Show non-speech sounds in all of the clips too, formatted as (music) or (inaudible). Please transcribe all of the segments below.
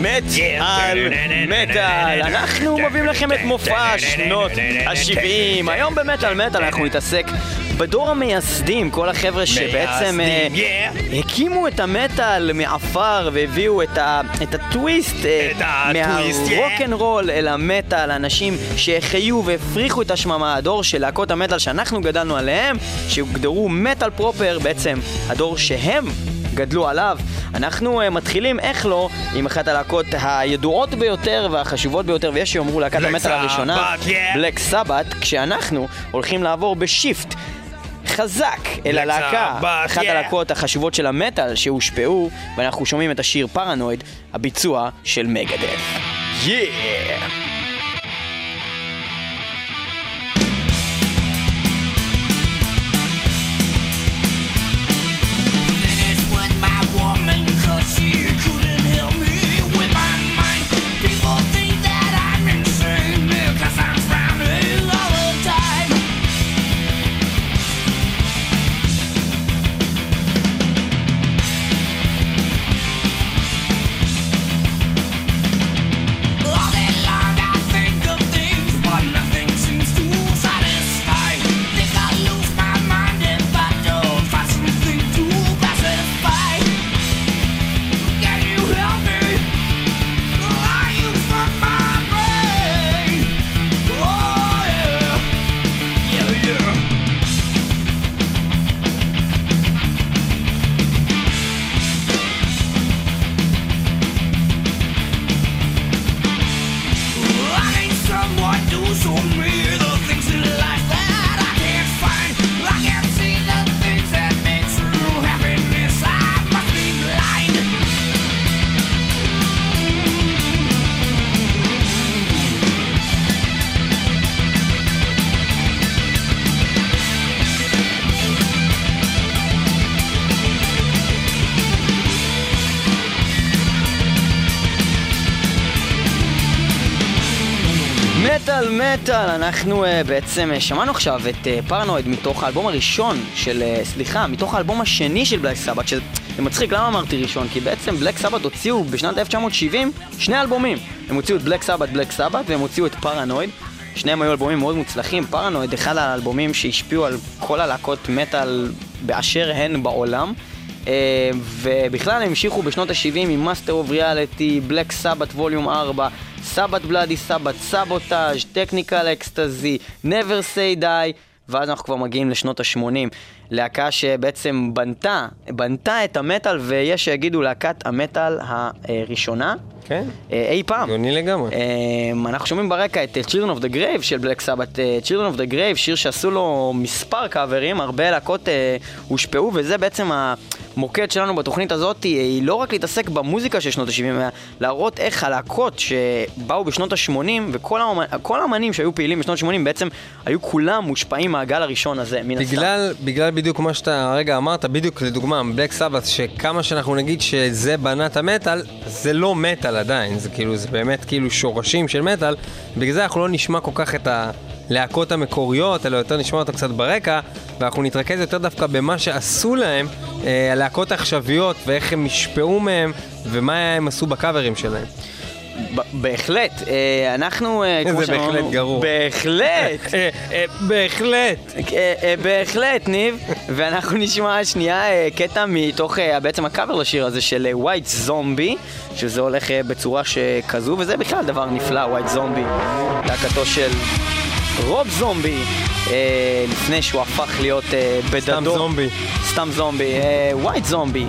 מטאל, מטאל, אנחנו מביאים לכם את מופע שנות ה-70. היום במטאל מטאל אנחנו נתעסק בדור המייסדים, כל החבר'ה שבעצם אה, הקימו את המטאל מעפר והביאו את, הטוויסט אה, מהרוקנרול אל המטאל, אנשים שהחיו והפריחו את השממה, הדור של להקות המטאל שאנחנו גדלנו עליהם, שהוגדרו מטאל פרופר, בעצם הדור שהם גדלו עליו. אנחנו uh, מתחילים, איך לא, עם אחת הלהקות הידועות ביותר והחשובות ביותר, ויש שיאמרו להקת המטאל הראשונה, בלק סבת, כשאנחנו הולכים לעבור בשיפט. חזק אל הלהקה, אחת הלהקות החשובות של המטאל שהושפעו, ואנחנו שומעים את השיר פרנויד, הביצוע של מגדל. יאה! מטאל, אנחנו אה, בעצם אה, שמענו עכשיו את אה, Paranoid מתוך האלבום הראשון של, אה, סליחה, מתוך האלבום השני של Black Sabbath, שזה מצחיק, למה אמרתי ראשון? כי בעצם Black Sabbath הוציאו בשנת 1970 שני אלבומים. הם הוציאו את Black Sabbath, Black Sabbath, והם הוציאו את Paranoid. שניהם היו אלבומים מאוד מוצלחים, Paranoid, אחד האלבומים שהשפיעו על כל הלהקות מטאל באשר הן בעולם. אה, ובכלל הם המשיכו בשנות ה-70 עם Master of Reality, Black Sabbath Volume 4, סבת בלאדי סבת, סבוטאז', טכניקל אקסטזי, never say die, ואז אנחנו כבר מגיעים לשנות ה-80. להקה שבעצם בנתה, בנתה את המטאל, ויש שיגידו להקת המטאל הראשונה. כן. אה, אי פעם. גאוני לגמרי. אה, אנחנו שומעים ברקע את Children of the Grave של בלק סבת. אה, Children of the Grave, שיר שעשו לו מספר קאברים, הרבה להקות הושפעו, וזה בעצם המוקד שלנו בתוכנית הזאת, היא לא רק להתעסק במוזיקה של שנות ה-70, אלא להראות איך הלהקות שבאו בשנות ה-80, וכל האמנים שהיו פעילים בשנות ה-80 בעצם היו כולם מושפעים מהגל הראשון הזה, מן הסתם. בגלל בדיוק מה שאתה הרגע אמרת, בדיוק לדוגמה, בלק סבת, שכמה שאנחנו נגיד שזה בנת המטאל, זה לא מטאל עדיין, זה כאילו, זה באמת כאילו שורשים של מטאל, בגלל זה אנחנו לא נשמע כל כך את הלהקות המקוריות, אלא יותר נשמע אותם קצת ברקע, ואנחנו נתרכז יותר דווקא במה שעשו להם, אה, הלהקות העכשוויות, ואיך הם השפעו מהם, ומה הם עשו בקאברים שלהם. בהחלט, אה, אנחנו, אה, כמו שאמרנו... זה בהחלט גרוע. בהחלט. בהחלט. בהחלט, ניב. ואנחנו נשמע שנייה קטע מתוך בעצם הקאבר לשיר הזה של ווייט זומבי, שזה הולך בצורה שכזו, וזה בכלל דבר נפלא, ווייט זומבי. להקתו של רוב זומבי, לפני שהוא הפך להיות בדדו. סתם זומבי. סתם זומבי. ווייט זומבי.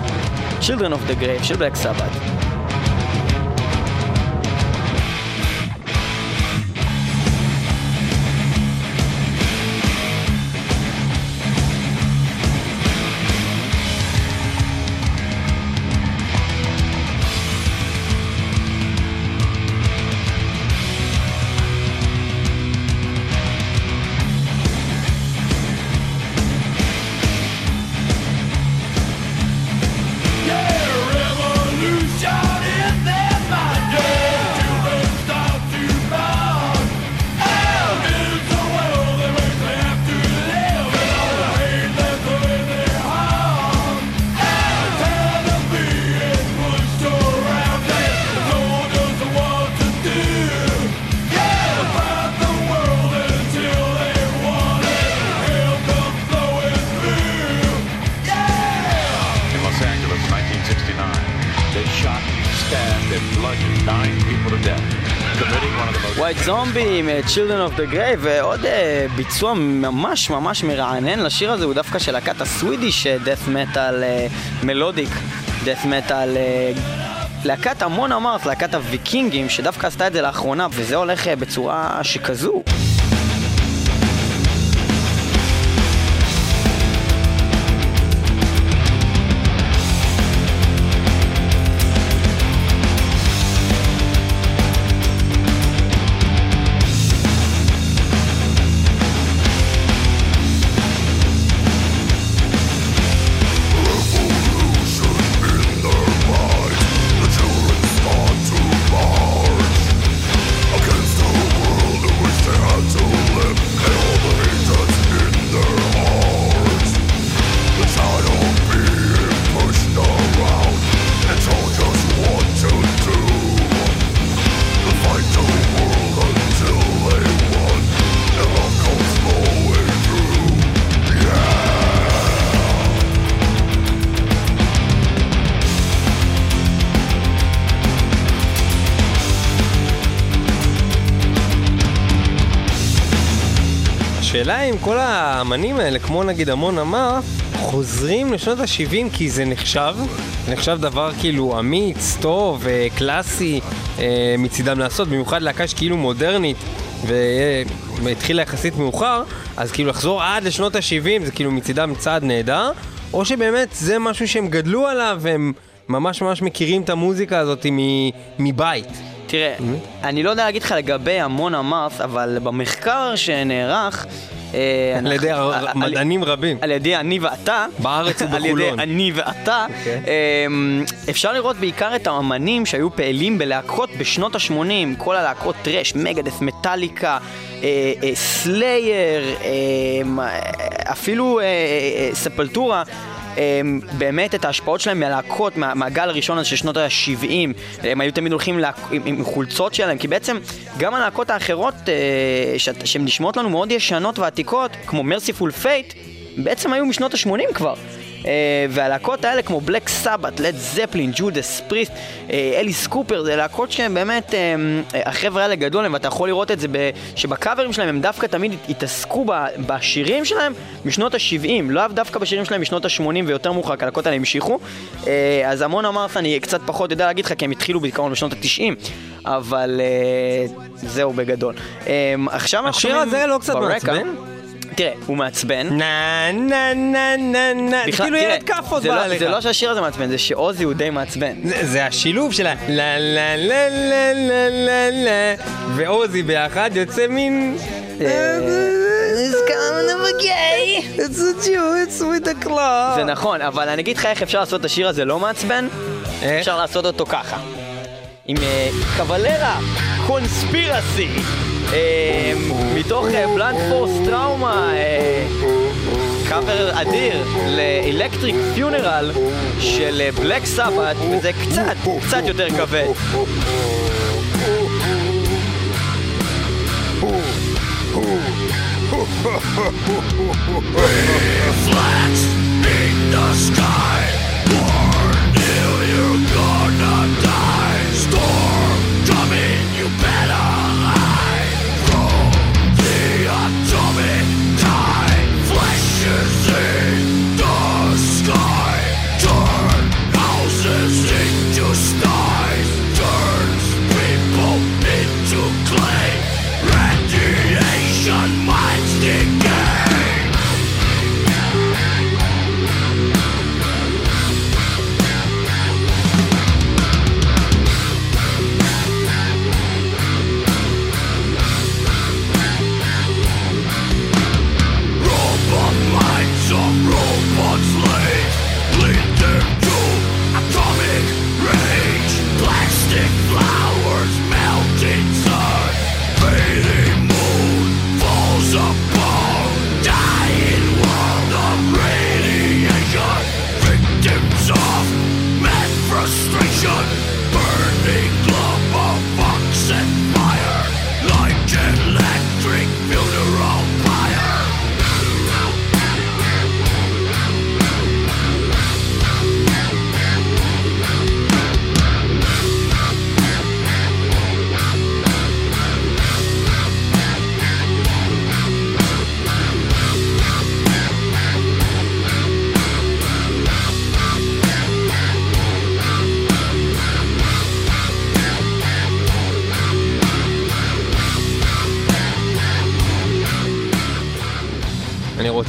Children of the Grave של בלק סבת. Children of the Grave, ועוד uh, ביצוע ממש ממש מרענן לשיר הזה הוא דווקא של להקת הסווידיש דאט מטאל מלודיק, דאט מטאל להקת המון אמרת, להקת הוויקינגים, שדווקא עשתה את זה לאחרונה, וזה הולך uh, בצורה שכזו. האמנים האלה, כמו נגיד המון אמר, חוזרים לשנות ה-70 כי זה נחשב, זה נחשב דבר כאילו אמיץ, טוב, אה, קלאסי אה, מצידם לעשות, במיוחד להקה שכאילו מודרנית והתחילה יחסית מאוחר, אז כאילו לחזור עד לשנות ה-70 זה כאילו מצידם צעד נהדר, או שבאמת זה משהו שהם גדלו עליו והם ממש ממש מכירים את המוזיקה הזאת מבית. תראה, mm-hmm. אני לא יודע להגיד לך לגבי המון המארס, אבל במחקר שנערך... אה, על ידי מדענים רבים. על ידי אני ואתה. בארץ ובחולון. (laughs) על ידי אני ואתה. אוקיי. אמ, אפשר לראות בעיקר את האמנים שהיו פעילים בלהקות בשנות ה-80, כל הלהקות thrash, Megadeth, Metallica, אה, אה, Slayer, אמ, אפילו Sepultura. הם, באמת את ההשפעות שלהם מהלהקות, מה, מהגל הראשון הזה של שנות ה-70, הם היו תמיד הולכים לה, עם, עם חולצות שלהם, כי בעצם גם הלהקות האחרות אה, שהן נשמעות לנו מאוד ישנות ועתיקות, כמו Mercyful Fate, בעצם היו משנות ה-80 כבר. אה, והלהקות האלה כמו Black Sabbath, Led Zeppelin, Judas, Priest, אה, אליס קופר, זה להקות שהם באמת, אה, החבר'ה האלה גדלו עליהם ואתה יכול לראות את זה שבקאברים שלהם הם דווקא תמיד התעסקו בשירים שלהם משנות ה-70, לא דווקא בשירים שלהם משנות ה-80 ויותר מאוחר, כי הלהקות האלה המשיכו. אז המון אמרת, אני קצת פחות יודע להגיד לך כי הם התחילו בעיקרון בשנות ה-90, אבל זהו בגדול. עכשיו אנחנו... השיר הזה לא קצת מעצבן? תראה, הוא מעצבן. נה נה נה נה נה, זה כאילו ילד כאפות בא עליך. זה לא שהשיר הזה מעצבן, זה שעוזי הוא די מעצבן. זה השילוב של ה... לה לה לה לה לה לה לה ועוזי ביחד יוצא מין... זה נכון, אבל אני אגיד לך איך אפשר לעשות את השיר הזה לא מעצבן. אפשר לעשות אותו ככה. עם קבלרה קונספירסי. אה, מתוך בלנד פורס טראומה, קאבר אדיר לאלקטריק פיונרל של בלק סבת, וזה קצת, קצת יותר כבד. Reflects in the sky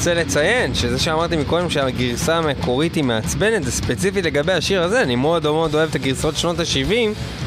רוצה לציין שזה שאמרתי מקודם שהגרסה המקורית היא מעצבנת, זה ספציפית לגבי השיר הזה, אני מאוד מאוד אוהב את הגרסאות שנות ה-70,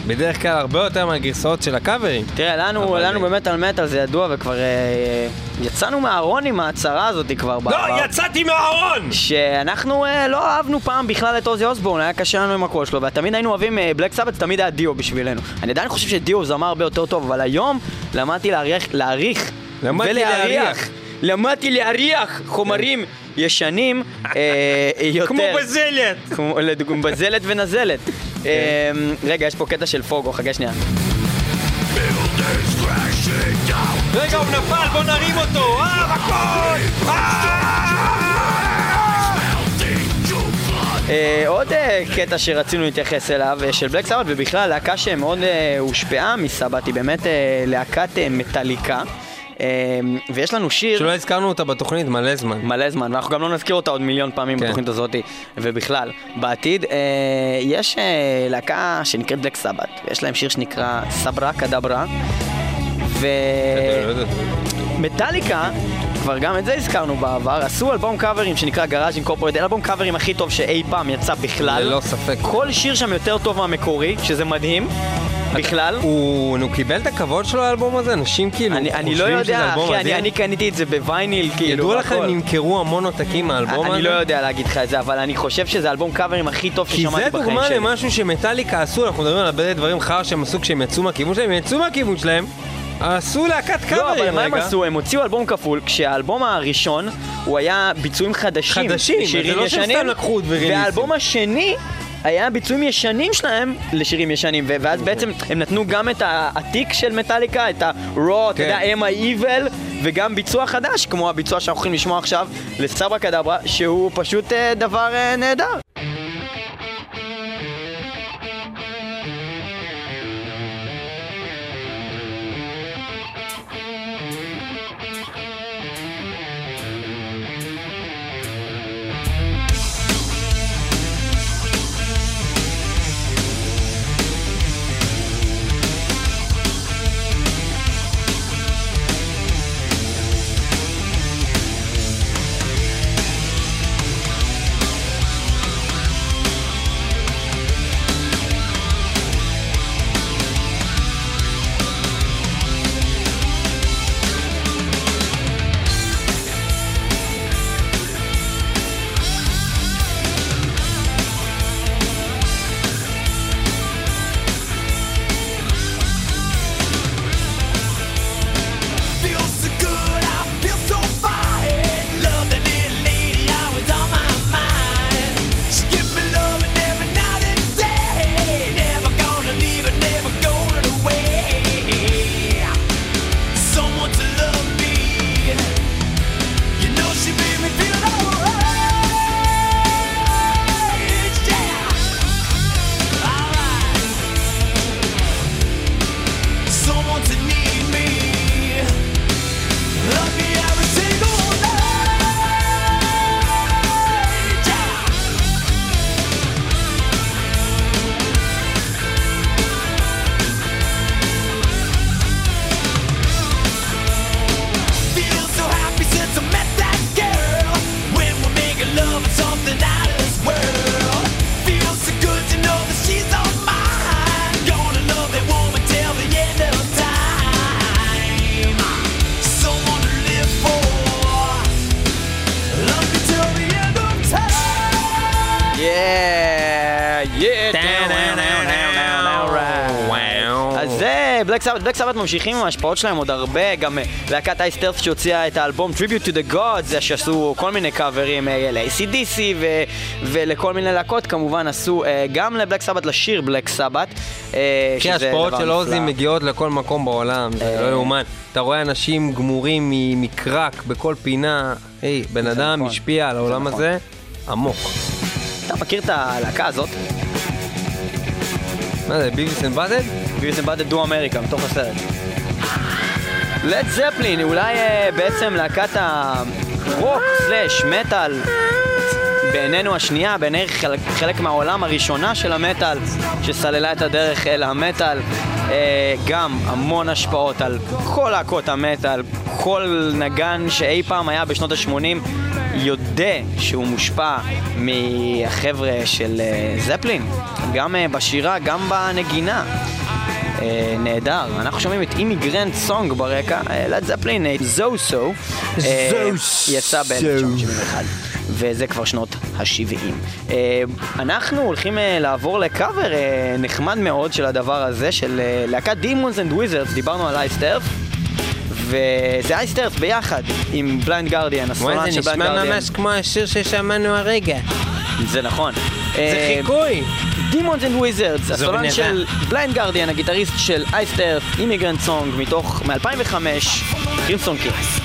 בדרך כלל הרבה יותר מהגרסאות של הקאברים. תראה, לנו, אבל- לנו במטאל מטאל זה ידוע וכבר אה, יצאנו מהארון עם ההצהרה הזאת כבר בעבר. לא, יצאתי מהארון! שאנחנו אה, לא אהבנו פעם בכלל את עוזי אוסבורן, היה קשה לנו עם הקול שלו, ותמיד היינו אוהבים בלק סבת, תמיד היה דיו בשבילנו. אני עדיין חושב שדיו זמר הרבה יותר טוב, אבל היום למדתי להעריך, להעריך למדתי ולהריח. למדתי להריח חומרים ישנים אה, יותר. כמו בזלת! כמו לדוגמה, בזלת ונזלת. כן. אה, רגע, יש פה קטע של פוגו, חכה שנייה. רגע, הוא נפל, בוא נרים אותו! אה, מכות! אה, עוד אה, קטע שרצינו להתייחס אליו, של בלק סבת, ובכלל להקה שמאוד הושפעה מסבת, היא באמת להקת מטאליקה. אה, ויש לנו שיר... שלא הזכרנו אותה בתוכנית מלא זמן. מלא זמן, ואנחנו גם לא נזכיר אותה עוד מיליון פעמים כן. בתוכנית הזאת, ובכלל, בעתיד. אה, יש אה, להקה שנקראת בלק סבת, ויש להם שיר שנקרא סברה קדברה, ו... מטאליקה, כבר גם את זה הזכרנו בעבר, עשו אלבום קאברים שנקרא גראז' אינקורפורט, אלבום קאברים הכי טוב שאי פעם יצא בכלל. ללא ספק. כל שיר שם יותר טוב מהמקורי, שזה מדהים, בכלל. הוא הוא קיבל את הכבוד שלו האלבום הזה? אנשים כאילו אני, אני לא יודע, אחי, אני? אני קניתי את זה בווייניל, כאילו, ידעו לכם, והכל. נמכרו המון עותקים מהאלבום הזה? אני לא יודע להגיד לך את זה, אבל אני חושב שזה אלבום קאברים הכי טוב כי ששמעתי זה בחיים דוגמה שלי. למשהו שמטאליקה עשו, אנחנו מדברים על הרבה דברים חרא שהם עשו כשהם יצאו מהכיוון שלהם, הם יצאו מהכיוון שלהם, עשו להקת לא, אבל קאברים מה הם רגע. עשו? הם הוציאו אלבום כפול, כשהאלבום הראשון הוא היה ביצועים חדשים. חדשים, זה לא שהם סתם לקחו וריליסים. והאלבום השני... היה ביצועים ישנים שלהם לשירים ישנים, ואז בעצם הם נתנו גם את העתיק של מטאליקה, את ה-raw, אתה כן. יודע, am I evil, וגם ביצוע חדש, כמו הביצוע שאנחנו הולכים לשמוע עכשיו, לסברה קדברה, שהוא פשוט אה, דבר אה, נהדר. בלק סבת, ממשיכים עם ההשפעות שלהם עוד הרבה, גם אה, להקת אייסטרף שהוציאה את האלבום Tribute to the Gods, שעשו כל מיני קאברים אה, ל-ACDC ו- ולכל מיני להקות, כמובן עשו אה, גם לבלק סבת, לשיר בלק סבת, שזה ההשפעות של עוזי נפלא. מגיעות לכל מקום בעולם, זה. לא יאומן. אתה רואה אנשים גמורים מקרק בכל פינה, היי, בן אדם נכון. השפיע על העולם נכון. הזה עמוק. אתה מכיר את הלהקה הזאת? מה זה, Beavis and Butt-Head? Beavis and Butt-Head Do America, מתוך הסרט. Led Zeppelin, אולי אה, בעצם להקת הרוק slash מטאל בעינינו השנייה, בעיני חלק, חלק מהעולם הראשונה של המטאל, שסללה את הדרך אל המטאל. אה, גם המון השפעות על כל להקות המטאל, כל נגן שאי פעם היה בשנות ה-80 יודע שהוא מושפע מהחבר'ה של אה, זפלין, גם אה, בשירה, גם בנגינה. אה, נהדר, אנחנו שומעים את אימיגרנט סונג ברקע, לד זפלין, זו סו, יצא ב-1971, וזה כבר שנות ה-70. אנחנו הולכים אה, לעבור לקאבר אה, נחמד מאוד של הדבר הזה, של אה, להקת Demons and Wizards, דיברנו על אייסטרף. וזה אייסטרף ביחד עם Blind Guardian, הסולן זה של Blind נשמע גרדיאן. ממש כמו השיר ששמענו הרגע. זה נכון. זה אה, חיקוי. Demons and Wizards, הסולן. של בליינד גרדיאן, הגיטריסט של Iced Earth, Immigrant Song, מתוך, מ-2005, Crimson Kings.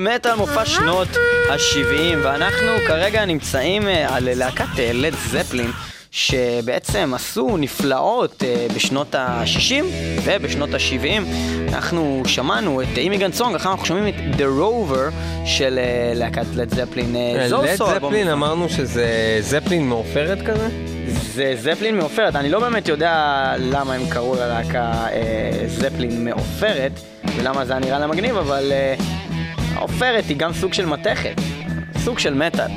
מטאל מופע שנות ה-70 ואנחנו כרגע נמצאים אה, על להקת לד זפלין שבעצם עשו נפלאות אה, בשנות ה-60 ובשנות ה-70. אנחנו שמענו את אימיגרנט סונג, אחר אנחנו שומעים את The Rover של אה, להקת לד זפלין לד זפלין אמרנו שזה זפלין מעופרת כזה? זה זפלין מעופרת, אני לא באמת יודע למה הם קראו ללהקה אה, זפלין מעופרת ולמה זה היה נראה להם מגניב, אבל העופרת היא גם סוג של מתכת, סוג של מטאל.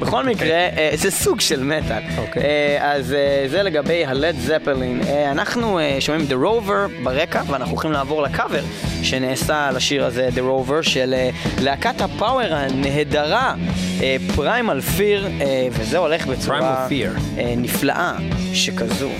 בכל מקרה, אה, זה סוג של מטאל. אוקיי. אה, אז אה, זה לגבי הלד זפלין. אנחנו שומעים The Rover ברקע, ואנחנו הולכים לעבור לקאבר שנעשה לשיר הזה, The Rover, של להקת הפאוור הנהדרה, פריימל פיר, וזה הולך בצורה. אה, נפלאה שכזו.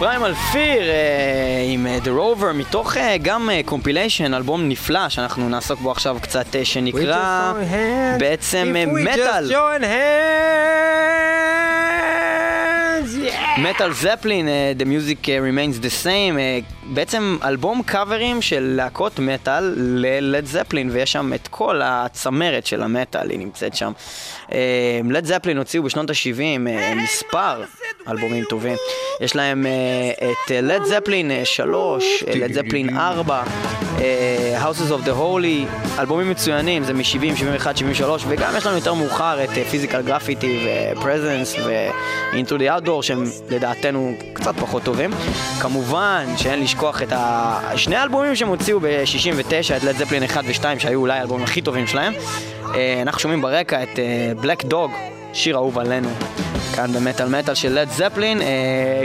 Animal Fear אה, עם אה, The Rover מתוך אה, גם קומפיליישן, אלבום נפלא שאנחנו נעסוק בו עכשיו קצת, שנקרא בעצם מטאל. מטאל זפלין, The Music Remains the Same, בעצם אלבום קאברים של להקות מטאל ללד זפלין, ויש שם את כל הצמרת של המטאל, היא נמצאת שם. לד זפלין הוציאו בשנות ה-70 מספר אלבומים טובים. יש להם אה, את לד זפלין 3, לד זפלין 4, Houses of the Holy, אלבומים מצוינים, זה מ-70, 71, 73, וגם יש לנו יותר מאוחר את פיזיקל גרפיטי ו-Presence ו-Into the Outdoor, שהם לדעתנו קצת פחות טובים. כמובן שאין לשכוח את שני האלבומים שהם הוציאו ב-69, את לד זפלין 1 ו-2, שהיו אולי האלבומים הכי טובים שלהם. אה, אנחנו שומעים ברקע את Black uh, Dog, שיר אהוב עלינו. כאן במטאל מטאל של Led Zeppelin, אה,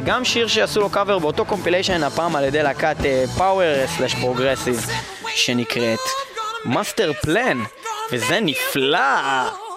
גם שיר שעשו לו קאבר באותו compilation, הפעם על ידי להקת power slash progressive, שנקראת Masterplan, וזה נפלא!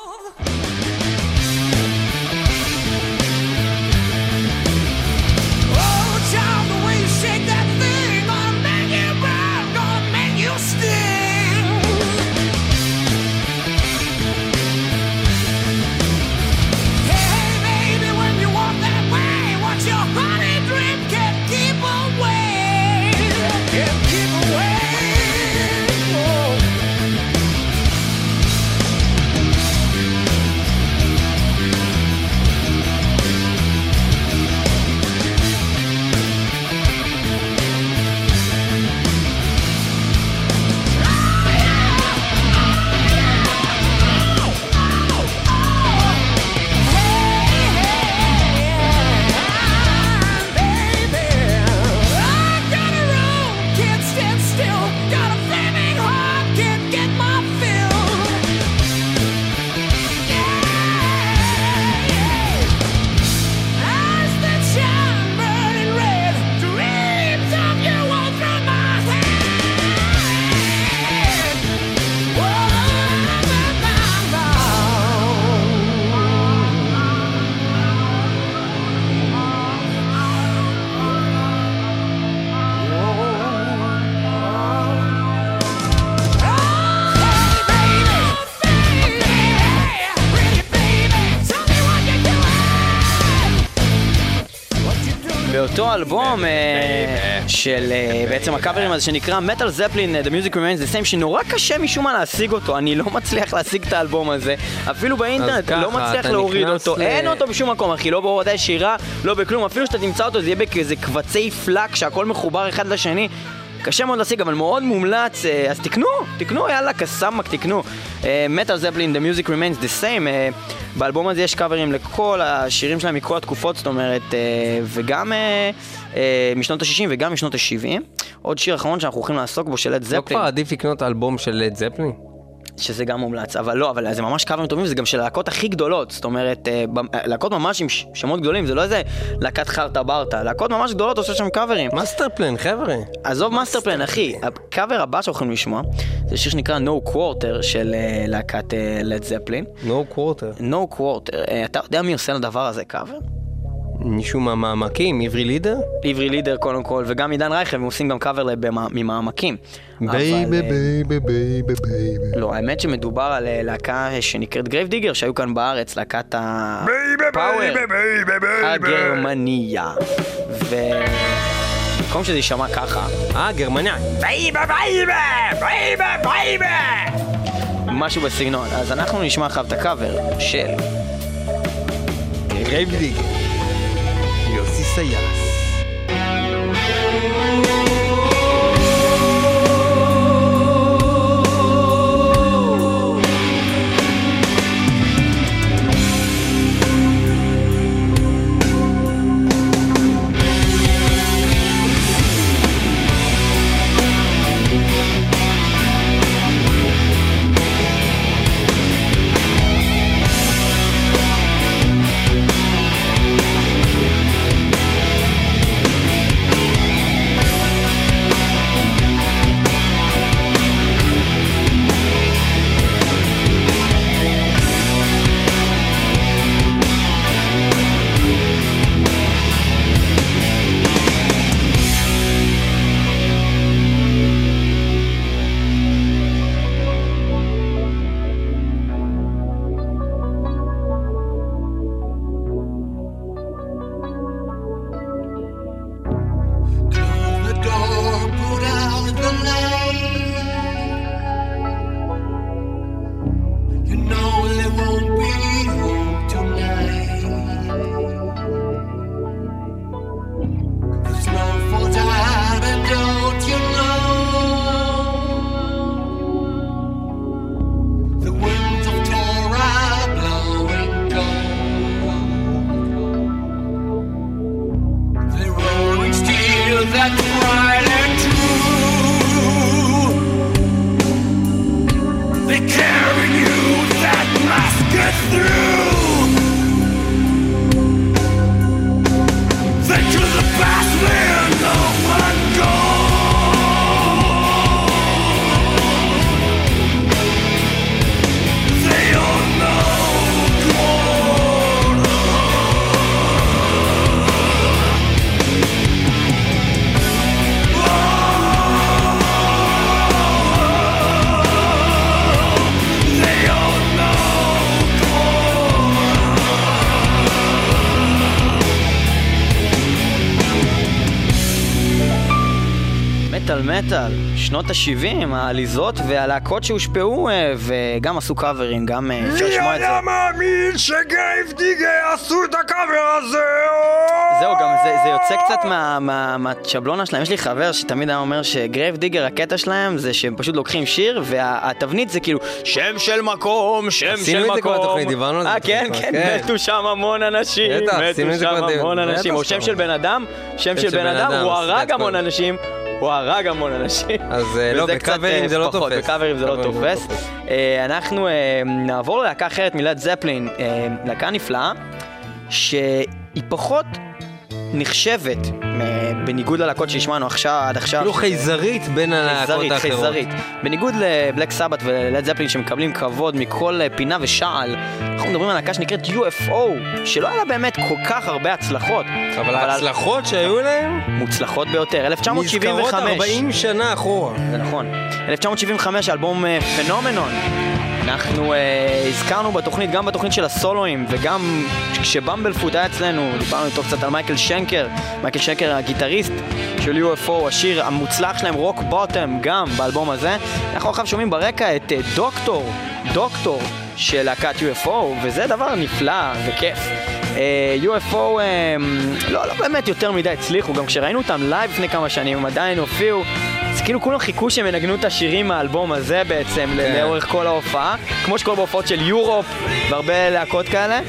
אלבום אה, של אה, בעצם הקאברים הזה שנקרא מטאל זפלין, The Music Remains the Same, שנורא קשה משום מה להשיג אותו, אני לא מצליח להשיג את האלבום הזה, אפילו באינטרנט, לא מצליח להוריד אותו, אין אותו בשום מקום, אחי, לא בהורדה ישירה, לא בכלום, אפילו שאתה תמצא אותו זה יהיה בכזה קבצי פלאק שהכל מחובר אחד לשני. קשה מאוד להשיג, אבל מאוד מומלץ, אה, אז תקנו, תקנו, יאללה, קסאמק, תקנו. מטאל זפלין, The Music Remains the Same, אה, באלבום הזה יש קאברים לכל השירים שלהם מכל התקופות, זאת אומרת, אה, וגם אה, אה, משנות ה-60 וגם משנות ה-70. עוד שיר אחרון שאנחנו הולכים לעסוק בו של לד לא זפלין, כבר עדיף לקנות אלבום של לד זפלין? שזה גם מומלץ, אבל לא, אבל זה ממש קאברים טובים, זה גם של הלהקות הכי גדולות, זאת אומרת, אה, אה, להקות ממש עם שמות גדולים, זה לא איזה להקת חרטה ברטה, להקות ממש גדולות עושות שם קאברים. Masterplan, חבר'ה. עזוב Masterplan, אחי, הקאבר הבא שאנחנו הולכים לשמוע, זה שיר שנקרא No Quarter של אה, להקת לד זפלין. No quarter. No Quarter, אתה יודע מי עושה לדבר הזה קאבר? מישהו מהמעמקים, עברי לידר? עברי לידר קודם כל, וגם עידן רייכל, הם עושים גם קאבר ממעמקים. Baby אה, baby baby baby. לא, האמת שמדובר על אה, להקה שנקראת Grave Digger, שהיו כאן בארץ, להקת הפאוור הגרמניה. ובמקום שזה יישמע ככה, אה, גרמניה. משהו בסגנון, אז אנחנו נשמע עכשיו את הקאבר של Grave Digger. seiaz. מטאל, שנות ה-70, העליזות והלהקות שהושפעו אה, וגם עשו קאברים, גם אה, אפשר לשמוע את זה. מאמין ש Grave Digger עשו את הקאבר הזה? זהו, גם זה, זה יוצא קצת מה- מה- מהשבלונה שלהם. יש לי חבר שתמיד היה אומר ש Grave Digger, הקטע שלהם זה שהם פשוט לוקחים שיר, והתבנית זה כאילו שם של מקום, שם עשינו של את זה כבר מקום. בתוכנית, דיברנו על זה אה, כן, כן, כן. מתו שם המון אנשים, בטח, עשינו מתו את זה שם כבר די- המון בטח אנשים. או שם של בן אדם, שם של בן אדם, הוא הרג המון. אנשים. הוא הרג המון אנשים. (laughs) אז, אה, לא, בקאברים אה, זה לא תופס. בקאברים זה לא בקאברים זה לא תופס. תופס. אה, אנחנו נעבור ללהקה אחרת מלד זפלין, להקה נפלאה, שהיא פחות נחשבת, אה, בניגוד ללהקות שהשמענו עכשיו, עד עכשיו. כאילו חייזרית בין הלהקות חייזרית, האחרות. חייזרית. בניגוד לבלק סבת ולד זפלין שמקבלים כבוד מכל אה, פינה ושעל, אנחנו מדברים על להקה שנקראת UFO, שלא היה לה באמת כל כך הרבה הצלחות. אבל ההצלחות שהיו להם מוצלחות ביותר, 1975. נזכרות 40 שנה אחורה. זה נכון. 1975, אלבום אה, פנומנון. אנחנו אה, הזכרנו בתוכנית, גם בתוכנית של הסולואים, וגם כשבמבלפוט היה אצלנו, דיברנו איתו קצת על מייקל שנקר, מייקל שנקר הגיטריסט של UFO, השיר המוצלח שלהם, רוק בוטם, גם באלבום הזה. אנחנו עכשיו שומעים ברקע את אה, דוקטור, דוקטור של להקת UFO, וזה דבר נפלא וכיף. אה, UFO אה, לא, לא באמת יותר מדי הצליחו, גם כשראינו אותם live לפני כמה שנים, הם עדיין הופיעו. כאילו כולם חיכו שהם ינגנו את השירים מהאלבום הזה בעצם, כן. לאורך כל ההופעה, כמו שקורה בהופעות של Europe והרבה להקות כאלה.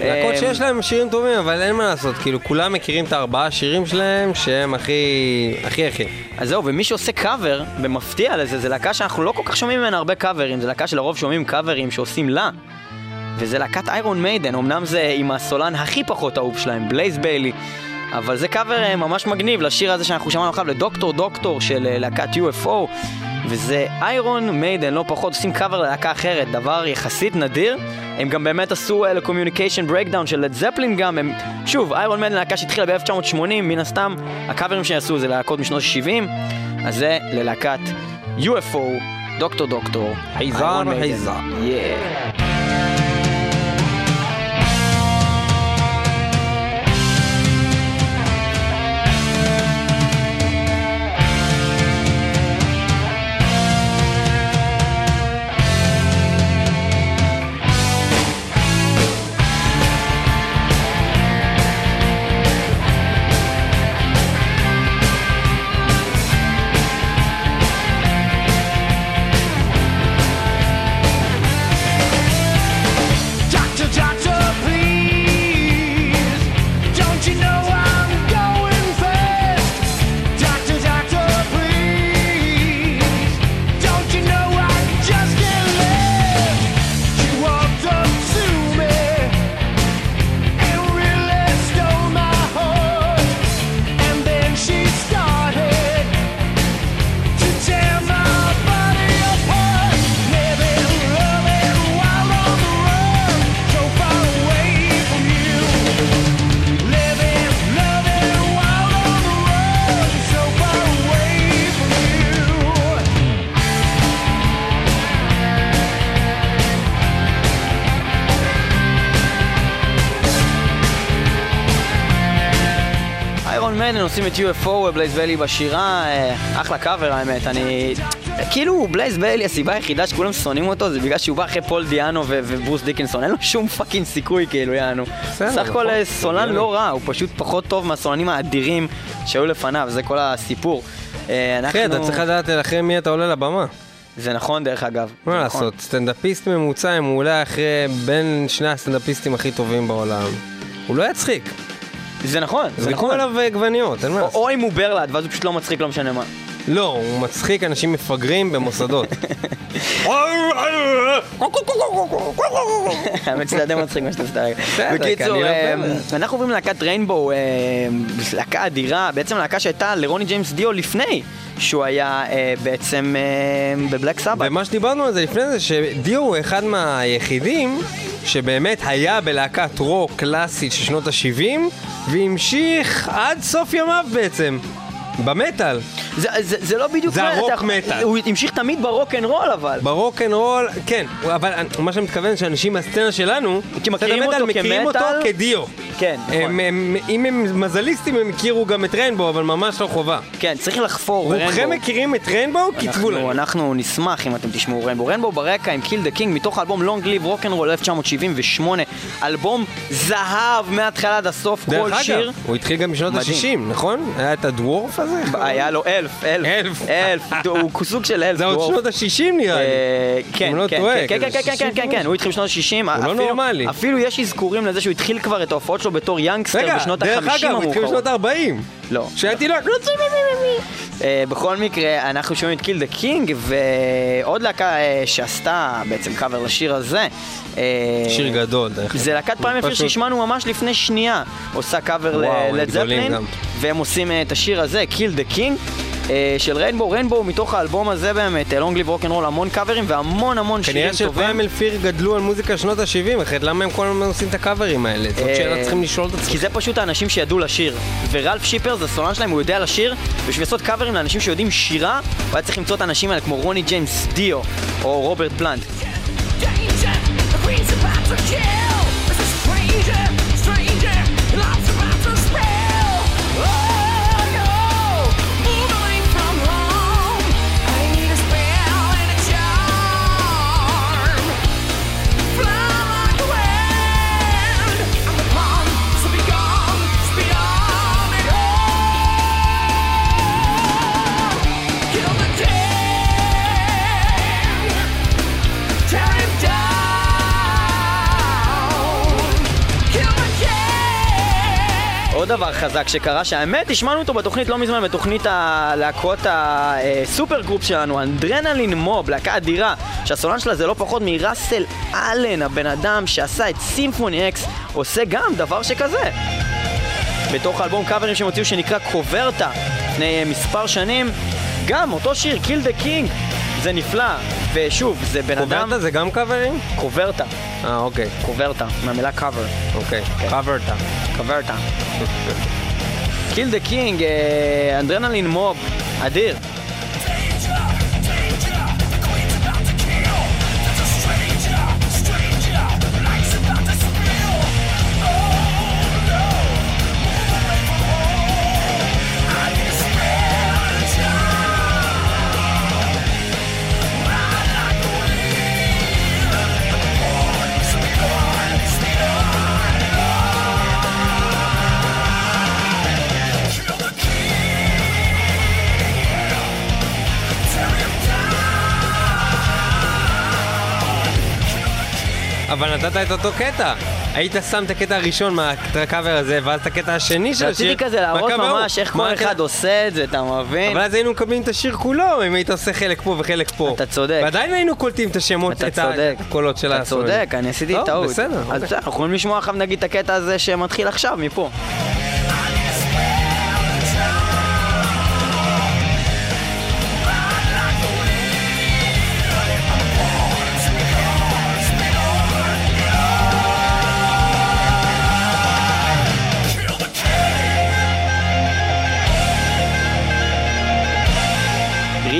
להקות אה, שיש להם שירים טובים, אבל אין מה לעשות, כאילו כולם מכירים את הארבעה שירים שלהם שהם הכי, הכי הכי. אז זהו, ומי שעושה קאבר, במפתיע לזה, זה להקה שאנחנו לא כל כך שומעים ממנה הרבה קאברים, זה להקה שלרוב שומעים קאברים שעושים לה. וזה להקת איירון מיידן, אמנם זה עם הסולן הכי פחות אהוב שלהם, בלייז ביילי. אבל זה קאבר אה, ממש מגניב לשיר הזה שאנחנו שמענו עכשיו, ל Doctor Doctor של אה, להקת UFO. וזה איירון מיידן, לא פחות, עושים קאבר ללהקה אחרת, דבר יחסית נדיר. הם גם באמת עשו אה, ל Communication Breakdown של לד זפלין גם, הם, שוב, איירון מיידן להקה שהתחילה ב-1980, מן הסתם, הקאברים שעשו זה להקות משנות ה-70, אז זה ללהקת UFO, דוקטור דוקטור, איירון מיידן. חייזר. Yeah. עושים את UFO בלייז ביילי בשירה, אה, אחלה קאבר האמת, אני... כאילו בלייז ביילי הסיבה היחידה שכולם שונאים אותו זה בגלל שהוא בא אחרי פול דיאנו ו- וברוס דיקנסון, אין לו שום fucking סיכוי כאילו יענו. סך הכל. אה, סולן לא רע, הוא פשוט פחות טוב מהסולנים האדירים שהיו לפניו, זה כל הסיפור. אה, אנחנו... אחי, אתה צריך לדעת אחרי מי אתה עולה לבמה. זה נכון דרך אגב. מה נכון. לעשות, סטנדאפיסט ממוצע, אם הוא עולה אחרי בין שני הסטנדאפיסטים הכי טובים בעולם, הוא לא יצחיק. זה נכון, זה זרקו נכון. עליו עגבניות, אין מה לעשות. או אם הוא ברלד, ואז הוא פשוט לא מצחיק, לא משנה מה. לא, הוא מצחיק אנשים מפגרים במוסדות. האמת שזה די מצחיק מה שאתה עושה בקיצור, לא אה. אנחנו עוברים ללהקת ריינבואו, אה, להקה אדירה, בעצם להקה שהייתה לרוני ג'יימס דיו לפני שהוא היה אה, בעצם בבלק סבת. ומה שדיברנו על זה לפני זה, שדיו הוא אחד מהיחידים שבאמת היה בלהקת רוק קלאסית של שנות ה-70, והמשיך עד סוף ימיו בעצם. במטאל. זה, זה, זה לא בדיוק... זה הרוק מטאל. הוא המשיך תמיד ברוק אנד רול אבל. ברוק אנד רול, כן, אבל מה שאני מתכוון שאנשים מהסצנה שלנו, כי מכירים אותו מטאל מכירים אותו כמטאל? כדיו. כן, נכון. הם, הם, אם הם מטאליסטים הם הכירו גם את ריינבו, אבל ממש לא חובה. כן, צריך לחפור רובכם בריינבו. מכירים את ריינבו? כתבו לנו. אנחנו, נשמח אם אתם תשמעו ריינבו. ריינבו ברקע עם Kill the King מתוך האלבום Long Live Rock 'n' Roll 1978. אלבום זהב מההתחלה עד הסוף, כל דרך שיר. אגב, הוא התחיל גם בשנות מדהים. ה-60, נכון? היה את הדוורף הזה? היה לו אלף, אלף, אלף. אלף, (laughs) הוא סוג של אלף. זה עוד. שנות ה-60 נראה לי. אה, כן, לא כן, כן, כן, כזה כן, כן, כן, כן, 60 הוא התחיל בשנות ה-60. הוא לא נורמלי. אפילו יש אזכורים לזה שהוא התחיל כבר את ההופעות שלו בתור יאנגסטר רגע, בשנות דרך ה-50 אגב, הוא התחיל בשנות המאוחרות. ה-40. לא. שהייתי לו... אה, בכל מקרה, אנחנו שומעים את קיל דה קינג, ועוד להקה אה, שעשתה בעצם קאבר לשיר הזה. אה, שיר גדול, דרך אגב. זה להקת Primal Fear פשוט- שהשמענו ממש לפני שנייה, עושה קאבר וואו, הם ללד גדולים זפלין, גם. והם עושים את השיר הזה, Kill the King. של ריינבו, ריינבו מתוך האלבום הזה באמת, Long Live Rock 'n' Roll, המון קאברים והמון המון שירים כנראה טובים. ש Primal Fear גדלו על מוזיקה שנות ה-70, אחרת למה הם כל הזמן עושים את הקאברים האלה? זאת אה, שאלה צריכים לשאול את עצמם. כי זה פשוט האנשים שידעו לשיר. ורלף שיפר זה הסולן שלהם, הוא יודע לשיר, בשביל לעשות קאברים לאנשים שיודעים שירה, הוא היה צריך למצוא את האנשים האלה כמו רוני ג'יימס דיו, או רוברט פלנט. Danger, דבר חזק שקרה, שהאמת, השמענו אותו בתוכנית לא מזמן, בתוכנית הלהקות הסופר גרופ שלנו, Adrenaline Mob, להקה אדירה, שהסולן שלה זה לא פחות מראסל אלן, הבן אדם שעשה את Symphony X, עושה גם דבר שכזה. בתוך האלבום קאברים שהם הוציאו שנקרא Coverta, לפני מספר שנים, גם אותו שיר, Kill the King, זה נפלא, ושוב, זה בן אדם... Coverta זה גם קאברים? Coverta, אה, אוקיי, Coverta, מהמילה קאבר. אוקיי. Coverta. Coverta. Kill the King, Adrenaline Mob, אדיר. אבל נתת את אותו קטע. היית שם את הקטע הראשון מהקאבר הזה, ואז את הקטע השני של השיר. רציתי כזה להראות. ממש איך כל אחד עושה את זה, אתה מבין? אבל אז היינו מקבלים את השיר כולו, אם היית עושה חלק פה וחלק פה. אתה צודק. ועדיין היינו קולטים את השמות, אתה את הקולות של אתה הסולנים. צודק, אני עשיתי טוב, טעות. בסדר, אז אוקיי. בסדר, אנחנו יכולים לשמוע עכשיו נגיד את הקטע הזה שמתחיל עכשיו, מפה.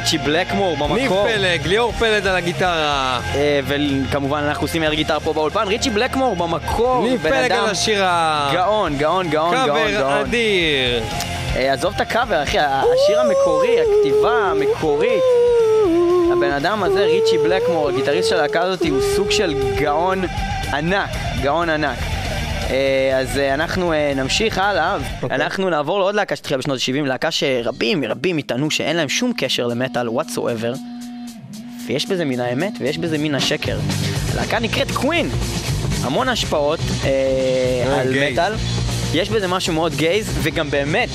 ריצ'י בלקמור ניב במקור. פלג, ליאור פלד על הגיטרה. אה, וכמובן אנחנו עושים air guitar פה באולפן. ריצ'י בלקמור במקור. ניב פלג על השיר ה... גאון, גאון, גאון, גאון, קאבר גאון. אדיר. אה, עזוב את הקאבר, אחי, השיר המקורי, הכתיבה המקורית. הבן אדם הזה, ריצ'י בלקמור, הגיטריסט של הלהקה הזאת, הוא סוג של גאון ענק, גאון ענק. אה, אז אה, אנחנו אה, נמשיך הלאה, אוקיי. אנחנו נעבור לעוד להקה שהתחילה בשנות ה-70, להקה שרבים רבים יטענו שאין להם שום קשר למטאל whatsoever, ויש בזה מן האמת ויש בזה מן השקר. הלהקה נקראת קווין, המון השפעות אה, על. מטאל, יש בזה משהו מאוד גייז, וגם באמת,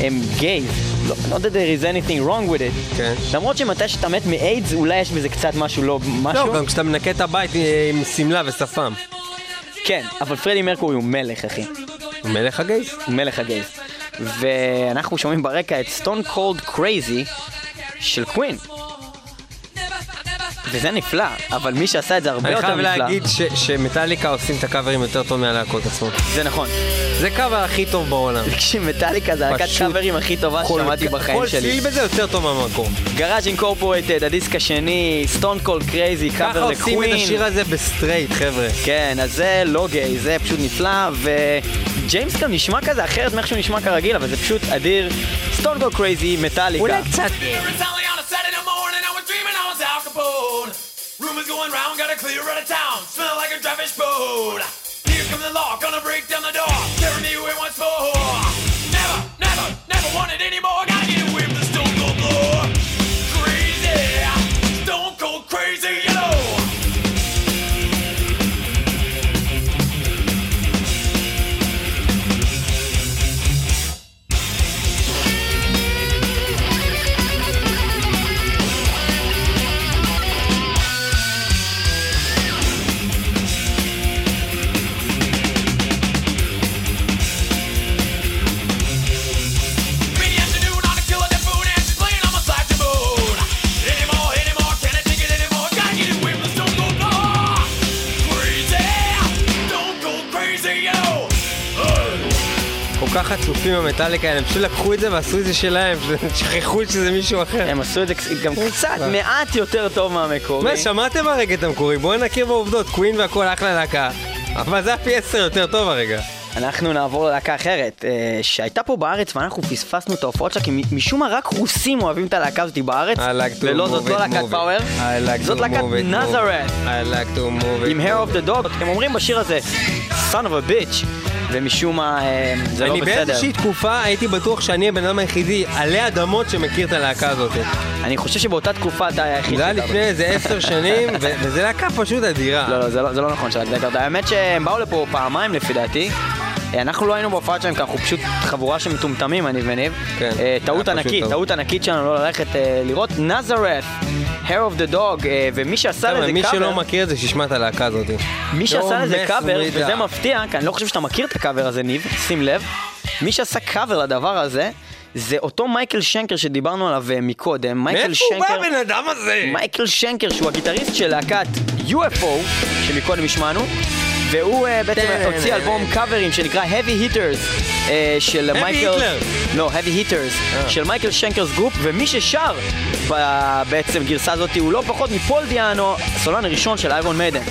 הם גייז. לא, not that there is anything wrong with it. כן. למרות שמתי שאתה מת מאיידס, אולי יש בזה קצת משהו לא משהו. לא, גם כשאתה מנקה את הבית עם שמלה ושפם. כן, אבל פרדי מרקורי הוא מלך, אחי. מלך הגייס? מלך הגייז. ואנחנו שומעים ברקע את סטון קולד קרייזי של קווין. וזה נפלא, אבל מי שעשה את זה הרבה אני יותר חייב נפלא. להגיד ש- שמטאליקה עושים את הקאברים יותר טוב מהלהקות עצמם. זה נכון. זה קאבר הכי טוב בעולם. תקשיב, מטאליקה זה להקת פשוט קאברים הכי טובה כל- ששמעתי בחיים כל שלי. צליל בזה יותר טוב מהמקור. גראז' אינקורפורטד, הדיסק השני, סטון קולד קרייזי, ככה קאבר עושים את לקווין. השיר הזה בסטרייט, חבר'ה. כן, אז זה לא גיי, זה פשוט נפלא, וג'יימס גם נשמע כזה אחרת מאיך שהוא נשמע כרגיל, אבל זה פשוט אדיר. סטון קולד קרייזי, מטאליקה. אולי קצת... Rumors going round, gotta clear out of town, smell like a traffic boat. Here comes the law, gonna break down the door, tearing me away once more. Never, never, never wanted any more. Gotta get away כל כך עצופים המטאליקה האלה, הם פשוט לקחו את זה ועשו את זה שלהם, (laughs) שכחו שזה מישהו אחר. הם עשו את זה גם קצת, מעט יותר טוב מהמקורי. מה, שמעתם הרגע את המקורי? בואו נכיר בעובדות, קווין והכל אחלה להקה. אבל זה היה פי עשר יותר טוב הרגע. אנחנו נעבור ללהקה אחרת, אה, שהייתה פה בארץ ואנחנו פספסנו את ההופעות שלה, כי משום מה רק רוסים אוהבים את הלהקה הזאת בארץ, like ולא, זאת לא להקת. פאוור, like זאת להקת. נזרת, like. עם hair of the dog, הם אומרים בשיר הזה, son of a bitch, ומשום מה אה, זה לא אני בסדר. באיזושהי תקופה הייתי בטוח שאני הבן אדם היחידי עלי אדמות שמכיר את הלהקה הזאת. אני חושב שבאותה תקופה אתה היחיד. זה היה לפני איזה עשר שנים, ו- וזה להקה פשוט אדירה. לא, לא, זה לא, לא נכון הכרת. האמת שהם באו לפה פעמיים לפי דעתי. אה, אנחנו לא היינו בהופעה שלהם, כי אנחנו פשוט חבורה של מטומטמים, אני וניב. כן, אה, טעות ענקית, טעות. ענקית שלנו לא ללכת אה, לראות. נזרת, hair of the dog, ומי שעשה לזה מי שלא קאבר, מכיר את זה, שישמע את הלהקה הזאת. מי שעשה לזה קאבר, וזה. מפתיע, כי אני לא חושב שאתה מכיר את הקאבר הזה, ניב, שים לב. מי שעשה קאבר לדבר הזה, זה אותו מייקל שנקר שדיברנו עליו מקודם. מייקל מאיפה הוא בא שנקר... הבן אדם הזה? מייקל שנקר, שהוא הגיטריסט של להקת UFO, שמקודם השמענו, והוא אה, בעצם הוציא אלבום קאברים שנקרא Heavy Hitters אה, של מייקל... Hitler. לא, Heavy Hitters, של מייקל שנקרס גרופ, ומי ששר בעצם גרסה הזאת הוא לא פחות מפול דיאנו, הסולן הראשון של איירון מיידן.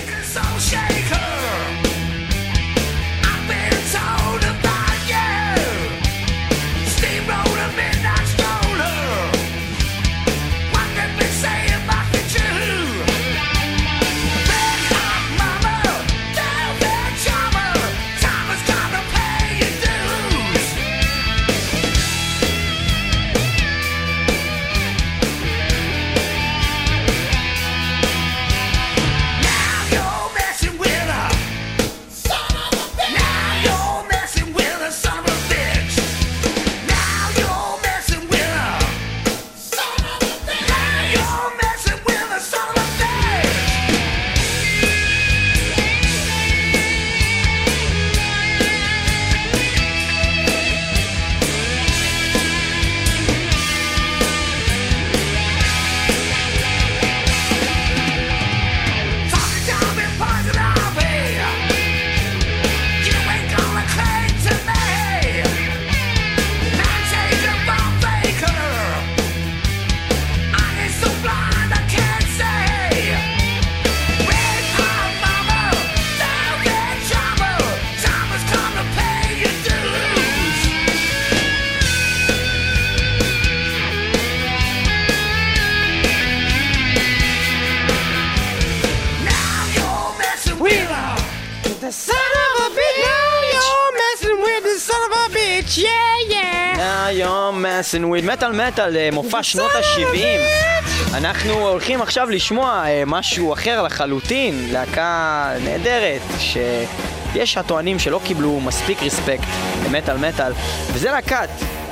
וויד מטאל מטאל, אה, מופע שנות ה-70. אנחנו הולכים עכשיו לשמוע אה, משהו אחר לחלוטין, להקה נהדרת, שיש הטוענים שלא קיבלו מספיק ריספקט למטאל מטאל, וזה להקת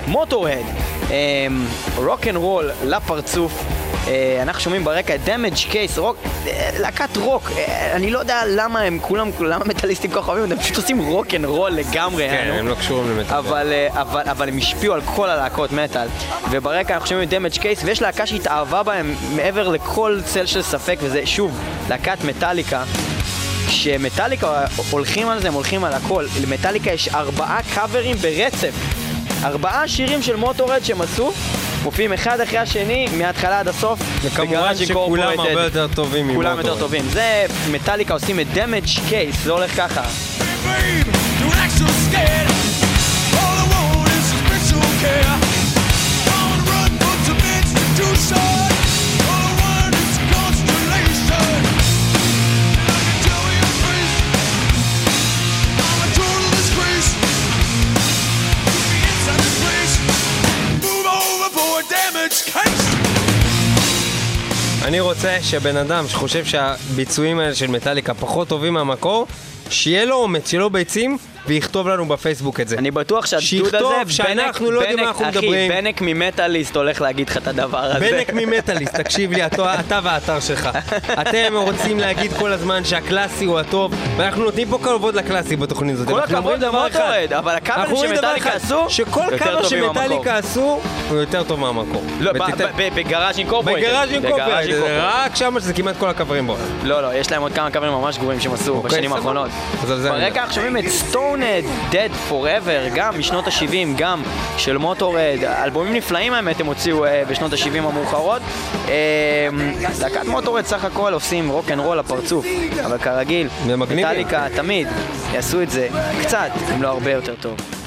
מוטורד, רוק אנד רול לפרצוף. אה, אנחנו שומעים ברקע את דמג' קייס, רוק, להקת רוק, אה, אני לא יודע למה הם כולם, למה מטאליסטים כל כך אוהבים, הם פשוט עושים רוק אנד רול לגמרי. כן. הם לא קשורים למטאל. אבל, אה, אבל, אבל הם השפיעו על כל הלהקות מטאל וברקע אנחנו שומעים את דמג' קייס ויש להקה שהתאהבה בהם מעבר לכל צל של ספק וזה שוב להקת מטאליקה שמטאליקה הולכים על זה, הם הולכים על הכל. למטאליקה יש ארבעה קאברים ברצף. ארבעה שירים של מוטורד שהם עשו, מופיעים אחד אחרי השני, מההתחלה עד הסוף. וכמובן שכולם. הרבה יותר טובים כולם ממוטורד. יותר טובים. זה מטאליקה עושים את דמג' קייס, זה הולך ככה. babe, אני רוצה שבן אדם שחושב שהביצועים האלה של מטאליקה פחות טובים מהמקור, שיהיה לו אומץ, שיהיה לו ביצים, ויכתוב לנו בפייסבוק את זה. אני בטוח שהדוד הזה, שאנחנו לא יודעים מה אנחנו מדברים. אחי, בנק ממטאליסט הולך להגיד לך את הדבר הזה. בנק ממטאליסט, תקשיב לי, אתה, אתה והאתר שלך. אתם רוצים להגיד כל הזמן שהקלאסי הוא הטוב, ואנחנו נותנים פה כבוד לקלאסי בתוכנית הזאת. כל הכבוד. למוטורד, אבל הקאברים שמטאליקה עשו, שכל קאבר. שמטאליקה עשו, הוא יותר טוב מהמקור. לא, בגראז' אינקורפורטד. בגראז' Incorporated. רק שם שזה כמעט כל הקברים בו. לא, לא, יש להם עוד כמה קאברים ממש גרועים שהם עשו אוקיי, בשנים. האחרונות. ברקע שומעים את Stoned Dead Forever, גם משנות ה-70, גם של מוטורד. אלבומים נפלאים האמת הם הוציאו אה, בשנות ה-70 המאוחרות. אה, להקת מוטורד סך הכל עושים רוק אנד רול לפרצוף, אבל כרגיל. מטאליקה תמיד יעשו את זה קצת, אם לא הרבה יותר טוב.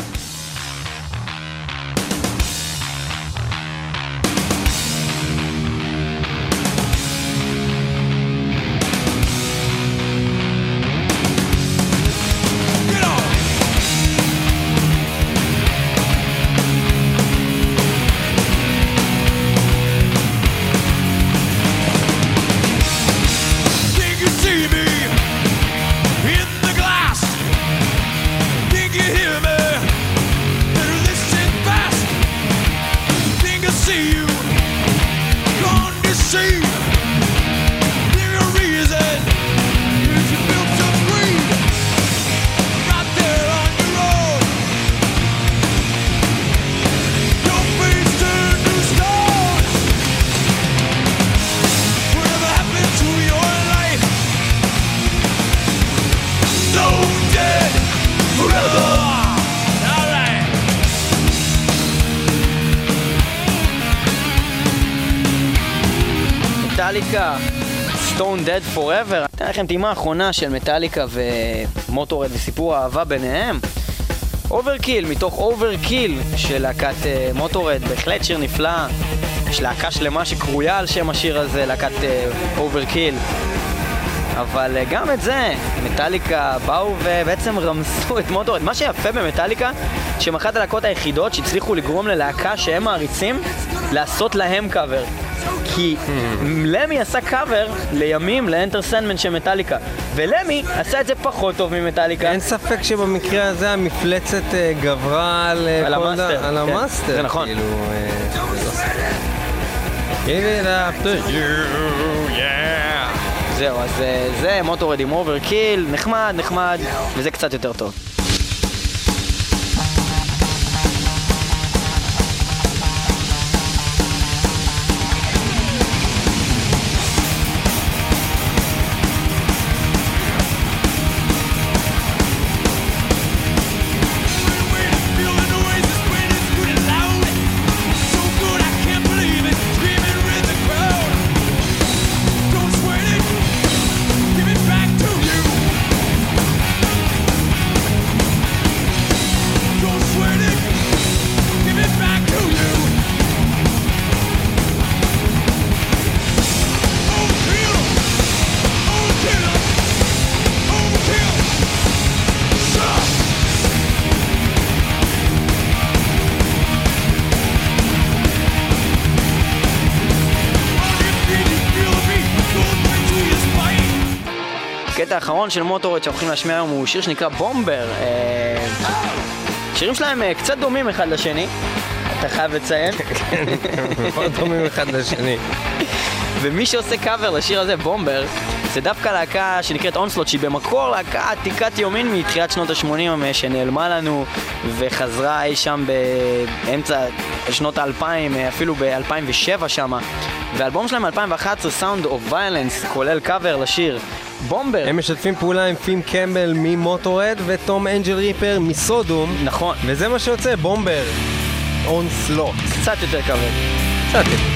Forever. אתן לכם טעימה אחרונה של מטאליקה ומוטורד וסיפור האהבה ביניהם. אוברקיל, מתוך אוברקיל של להקת אה, מוטורד, בהחלט שיר נפלא. יש להקה שלמה שקרויה על שם השיר הזה, להקת אוברקיל. אבל אה, גם את זה, מטאליקה באו ובעצם רמסו את מוטורד. מה שיפה במטאליקה, שהם אחת הלהקות היחידות שהצליחו לגרום ללהקה שהם מעריצים לעשות להם קאבר. כי למי עשה קאבר לימים לאנטר סנדמן של מטאליקה, ולמי עשה את זה פחות טוב ממטאליקה. אין ספק שבמקרה הזה המפלצת אה, גברה על אה, על המאסטר, על כן, המאסטר. זה נכון. כאילו, אה, Give it up to you, yeah. זהו, אז זה מוטורד עם אוברקיל, נחמד, נחמד, וזה קצת יותר טוב. האחרון של מוטורד שאנחנו להשמיע היום הוא שיר שנקרא בומבר. אה, שירים שלהם אה, קצת דומים אחד לשני, אתה חייב לציין. (laughs) מאוד דומים אחד לשני. ומי שעושה קאבר לשיר הזה, בומבר, זה דווקא להקה שנקראת אונסלוט, שהיא במקור להקה עתיקת יומין מתחילת שנות ה-80 שנעלמה לנו וחזרה אי שם באמצע שנות האלפיים, אפילו ב-2007 שמה. והאלבום שלהם מ-2011, Sound of Violence, כולל קאבר לשיר בומבר. הם משתפים פעולה עם פים קמבל ממוטורד וטום אנג'ל ריפר מסודום. נכון. וזה מה שיוצא, בומבר. און סלוט. קצת יותר כבד. קצת. Because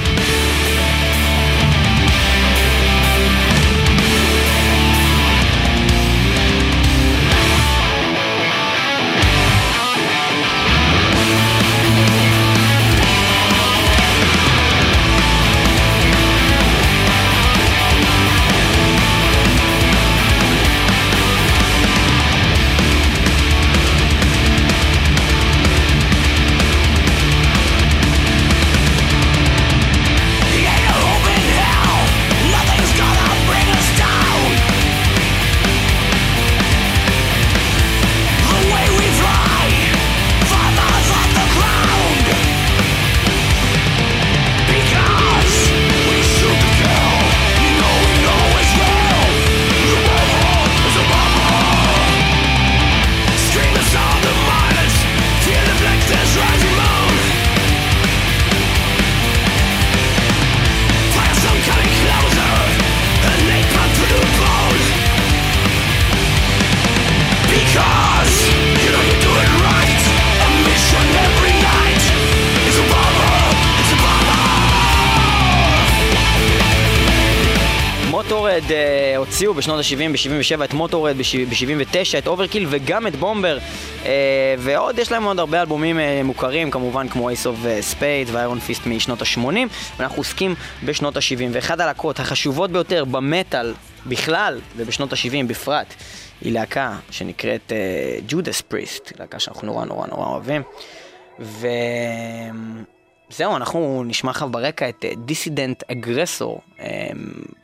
הוציאו בשנות ה-70, ב-77 את מוטורד, ב-79 את אוברקיל וגם את בומבר. אה, ועוד, יש להם עוד הרבה אלבומים אה, מוכרים, כמובן כמו Ace of אה, Spades ואיירון פיסט משנות ה-80, ואנחנו עוסקים בשנות ה-70. ואחת הלהקות החשובות ביותר במטאל בכלל, ובשנות ה-70 בפרט, היא להקה שנקראת ג'ודס פריסט, להקה שאנחנו נורא נורא נורא אוהבים. ו... זהו, אנחנו נשמע עכשיו ברקע את דיסידנט אגרסור,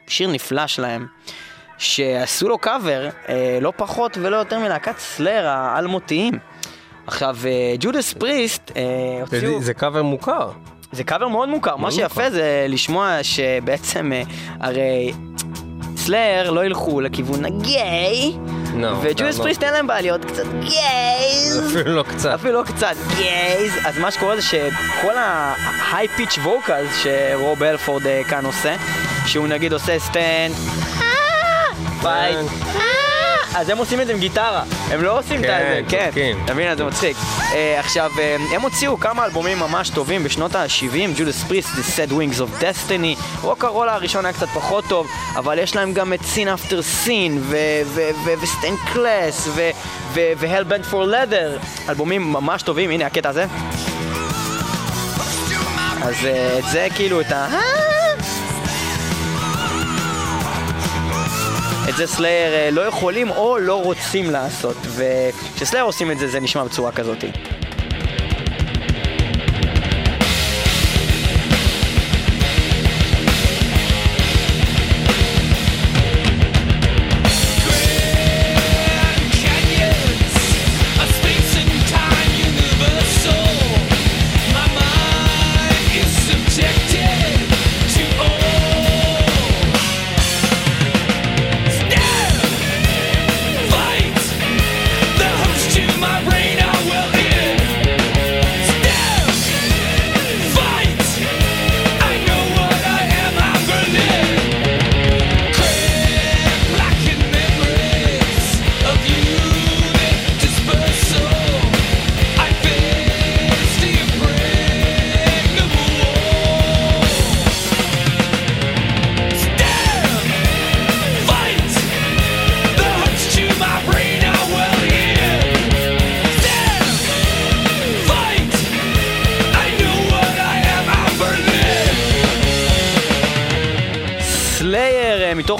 שיר נפלא שלהם, שעשו לו קאבר, אה, לא פחות ולא יותר מלהקת סלאר האלמותיים. עכשיו, ג'ודס פריסט אה, הוציאו... זה קאבר מוכר. זה קאבר מאוד מוכר, מה מאוד שיפה מוכר. זה לשמוע שבעצם, אה, הרי סלאר לא ילכו לכיוון הגיי, לא, וג'ודס. פריסט אין להם בעיה להיות קצת גייז. אפילו לא קצת. אפילו לא קצת גייז, אז מה שקורה זה שכל ה-high pitch vocals שרוב אלפורד אה, כאן עושה, שהוא נגיד עושה סטנד, פייט, אז הם עושים את זה עם גיטרה, הם לא עושים את כן, זה, כן, צודקים. אתה מבין? זה מצחיק. אה, עכשיו, אה, הם הוציאו כמה אלבומים ממש טובים בשנות ה-70, ג'ודס פריסט, The Sad Wings of Destiny, רוקרולה הראשון היה קצת פחות טוב, אבל יש להם גם את Sin After Sin, וסטיין קלאס, ו-Hell Bent for Leather, אלבומים ממש טובים, הנה הקטע הזה. אז אה, את זה כאילו, את ה... את זה סלייר אה, לא יכולים או לא רוצים לעשות, וכשסלייר עושים את זה, זה נשמע בצורה כזאת.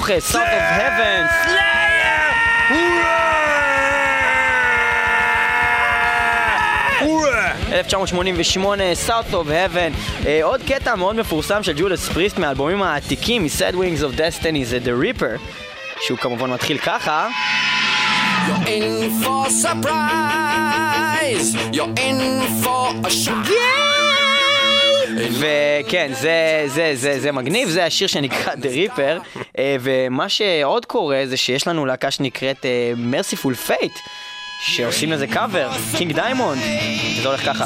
מתוך South of Heaven. הורא! 1988, South of Heaven. אה, עוד קטע מאוד מפורסם של ג'ולס פריסט מהאלבומים העתיקים מ-Sad Wings of Destiny זה The Reaper, שהוא כמובן מתחיל ככה. You're in for surprise. You're in for a shock. וכן, זה, זה, זה, זה מגניב, זה השיר שנקרא The Reaper, ומה שעוד קורה זה שיש לנו להקה שנקראת אה, Merciful Fate, שעושים לזה קאבר, קינג דיימונד, זה הולך ככה.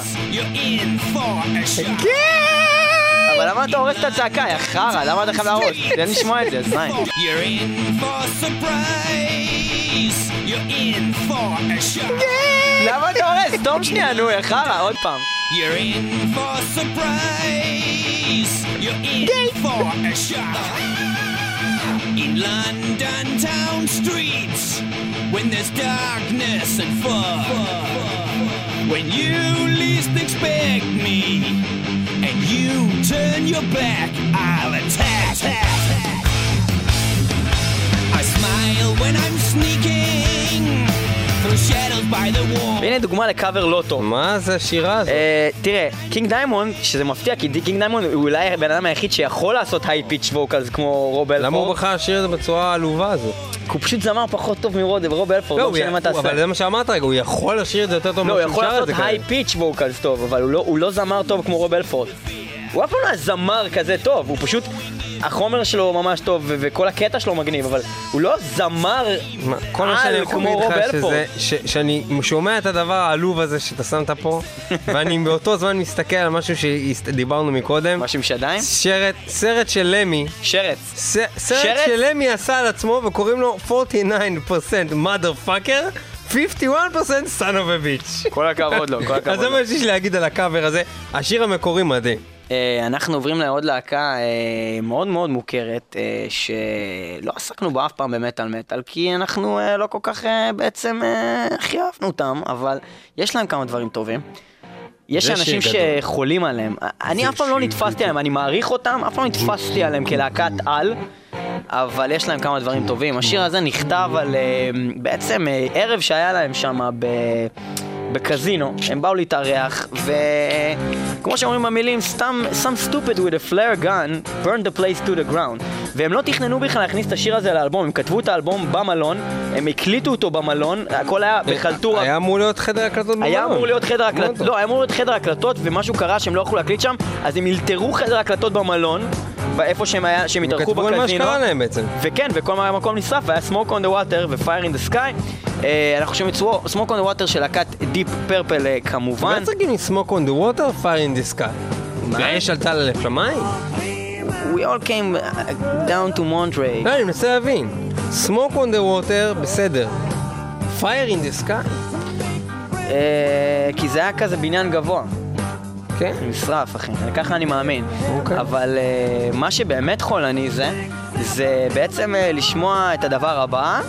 Shock. אבל למה אתה הורס את הצעקה, יא חרא? למה אתה חייב להרוס? תן לשמוע את זה, for a shock. למה אתה הורס? תום שנייה, נו, יא חרא, עוד פעם. You're in for a surprise. You're in for a shock. In London town streets, when there's darkness and fog, when you least expect me, and you turn your back, I'll attack. והנה דוגמה לקאבר לא טוב. מה זה השירה הזאת? אה, תראה, קינג דיימונד, שזה מפתיע, כי קינג דיימונד הוא אולי הבן אדם היחיד שיכול לעשות high pitch vocals כמו רוב הלפורד. למה הוא בחר לשיר את זה בצורה העלובה הזאת? כי הוא פשוט זמר פחות טוב מרוב, רוב הלפורד, לא הוא משנה מה הוא- תעשה. אבל זה מה שאמרת רגע, הוא יכול לשיר את זה יותר טוב לא, הוא יכול לעשות high. pitch vocals טוב, אבל לא- הוא לא זמר טוב כמו רוב הלפורד. הוא אף פעם לא היה זמר כזה טוב, הוא פשוט... החומר שלו ממש טוב, ו- וכל הקטע שלו מגניב, אבל הוא לא זמר מה, כל מה שאני על יכול כמו להגיד רוב לך אלפורד. שזה, ש- שאני שומע את הדבר העלוב הזה שאתה שמת פה, (laughs) ואני באותו זמן מסתכל על משהו שדיברנו מקודם. משהו עם שדיים? סרט, סרט של למי, שרץ. ס, סרט שרץ? שלמי עשה על עצמו וקוראים לו 49% mother fucker, 51% son of a bitch. כל הכבוד לו, כל אז הכבוד זה לו. מה שיש לי להגיד על הקאבר הזה. השיר המקורי מדהים. אה, אנחנו עוברים לעוד להקה אה, מאוד מאוד מוכרת, אה, שלא עסקנו בה אף פעם במטאל מטאל, כי אנחנו לא כל כך בעצם הכי אהבנו אותם, אבל יש להם כמה דברים טובים. יש אנשים. שחולים עליהם, אני אף פעם לא נתפסתי עליהם, אני מעריך אותם, אף פעם לא נתפסתי עליהם כלהקת על, אבל יש להם כמה דברים טובים. השיר הזה נכתב על בעצם ערב שהיה להם שם ב... בקזינו, הם באו להתארח, וכמו שאומרים במילים, סתם, some stupid with a flare gun burned the place to the ground. והם לא תכננו בכלל להכניס את השיר הזה לאלבום, הם כתבו את האלבום במלון, הם הקליטו אותו במלון, הכל היה בחלטורה. היה אמור להיות חדר הקלטות במלון. היה אמור להיות חדר הקלטות. לא, היה אמור להיות חדר הקלטות, ומשהו קרה שהם לא יכלו להקליט שם, אז הם אלתרו חדר הקלטות במלון, באיפה שהם, היה, שהם הם התארחו כתבו על מה בקזינו. שקרה להם בעצם. וכן, וכל המקום נשרף, היה Smoke on the Water ו-Fire in the Sky. אה, אנחנו שומעים את Smoke on the Water של להקת Deep Purple אה, כמובן. צריך להגיד smoke on the water, fire in the sky? והאש עלתה לשמיים? We all came uh, down to Monterey. לא, אני מנסה להבין. smoke on the water, בסדר. fire in the sky? אה, כי זה היה כזה בניין גבוה. כן. נשרף, אחי, ככה אני מאמין. אוקיי. אבל uh, מה שבאמת חולני זה, זה בעצם לשמוע את הדבר הבא,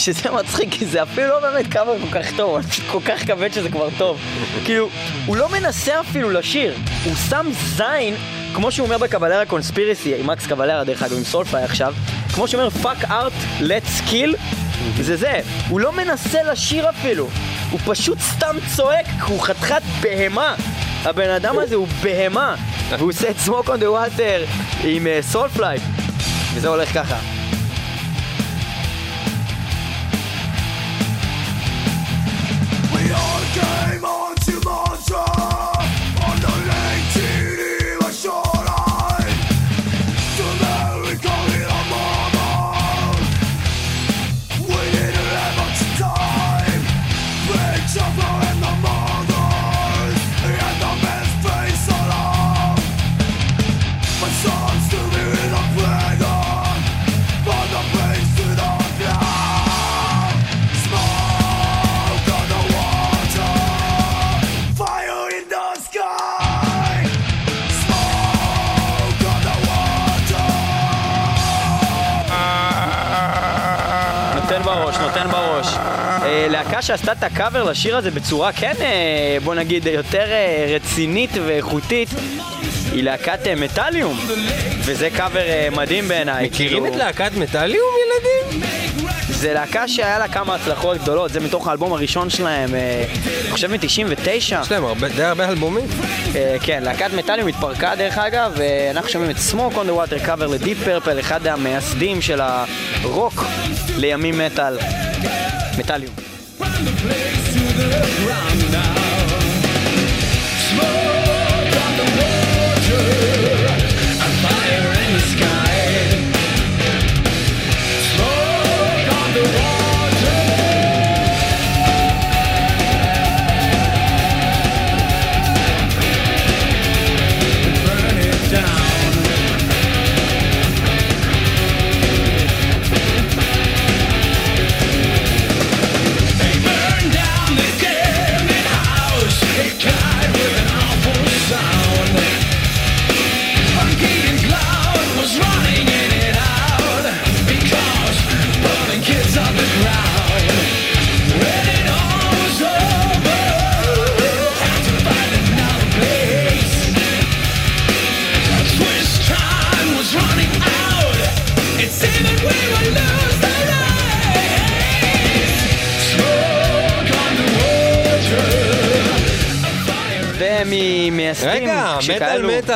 שזה מצחיק, כי זה אפילו לא באמת קאבר כל כך טוב, פשוט כל כך כבד שזה כבר טוב. כאילו, הוא לא מנסה אפילו לשיר, הוא שם זין, כמו שהוא אומר בקבלרה קונספירסי, עם מקס קבלרה דרך אגב, עם סולפאי עכשיו, כמו שהוא אומר fuck art, let's kill, זה זה, הוא לא מנסה לשיר אפילו, הוא פשוט סתם צועק, הוא חתיכת בהמה. הבן אדם הזה הוא בהמה, והוא עושה את smoke on the water עם סולפליי, וזה הולך ככה. Game on! שעשתה את הקאבר לשיר הזה בצורה כן, אה, בוא נגיד, יותר אה, רצינית ואיכותית, היא להקת אה, מטאליום. וזה קאבר מדהים בעיניי. מכירים כאילו, את להקת מטאליום, ילדים? זה להקה שהיה לה כמה הצלחות גדולות, זה מתוך האלבום הראשון שלהם, אני חושב מ-99. יש להם הרבה- די הרבה אלבומים. כן, להקת מטאליום התפרקה דרך אגב, ואנחנו שומעים את Smoke on the Water קאבר לדיפ פרפל, אחד המייסדים של הרוק לימים מטאל. מטאליום. the place to the ground now.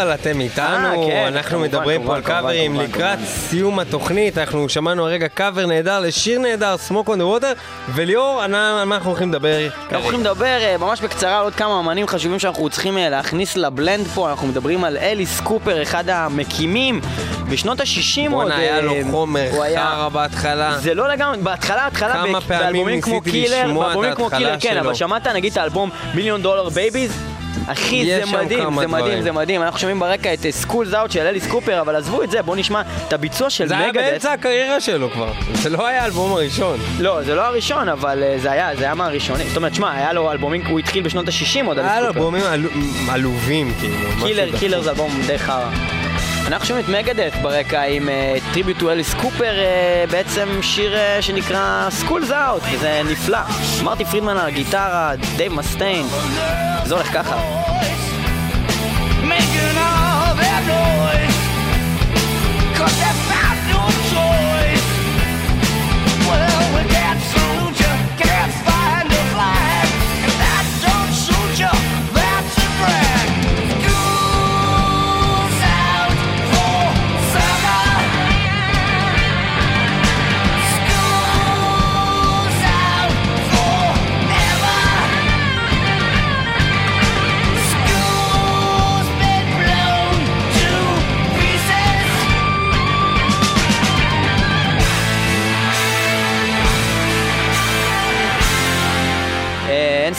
מטאל, אתם איתנו, אה, כן, אנחנו מדברים פה על קאברים לקראת. סיום התוכנית, אנחנו שמענו הרגע קאבר נהדר לשיר נהדר, Smoke on the Water, וליאור, על מה אנחנו הולכים לדבר? אנחנו הולכים לדבר אה, ממש בקצרה על עוד כמה אמנים חשובים שאנחנו צריכים אה, להכניס ל blend פה, אנחנו מדברים על אליס קופר, אחד המקימים בשנות ה-60 בואנה, היה לו חומר חרא בהתחלה. זה לא לגמרי, בהתחלה, התחלה, באלבומים כמו קילר, באלבומים כמו קילר, כן. אבל שמעת נגיד את האלבום Billion Dollar Babies? אחי, זה מדהים, זה מדהים. זה מדהים. אנחנו שומעים ברקע את School's Out של אליס קופר, אבל עזבו את זה, בואו נשמע את הביצוע של זה היה מגדת'. באמצע הקריירה שלו כבר, זה לא היה האלבום הראשון. לא, זה לא הראשון, אבל אה, זה היה, זה היה מהראשונים. זאת אומרת, שמע, היה לו אלבומים, הוא התחיל בשנות ה-60 עוד, היה לו אליס קופר. אלבומים עלו- עלובים, כאילו. Killer. Killer זה אלבום די חרא. אנחנו שומעים את מגדת' ברקע עם Tribute to אליס קופר, בעצם שיר אה, שנקרא School's Out, וזה נפלא. מרטי פרידמן על הגיטרה, דייב מסטיין, זה הולך ככה. Making all that noise Cause they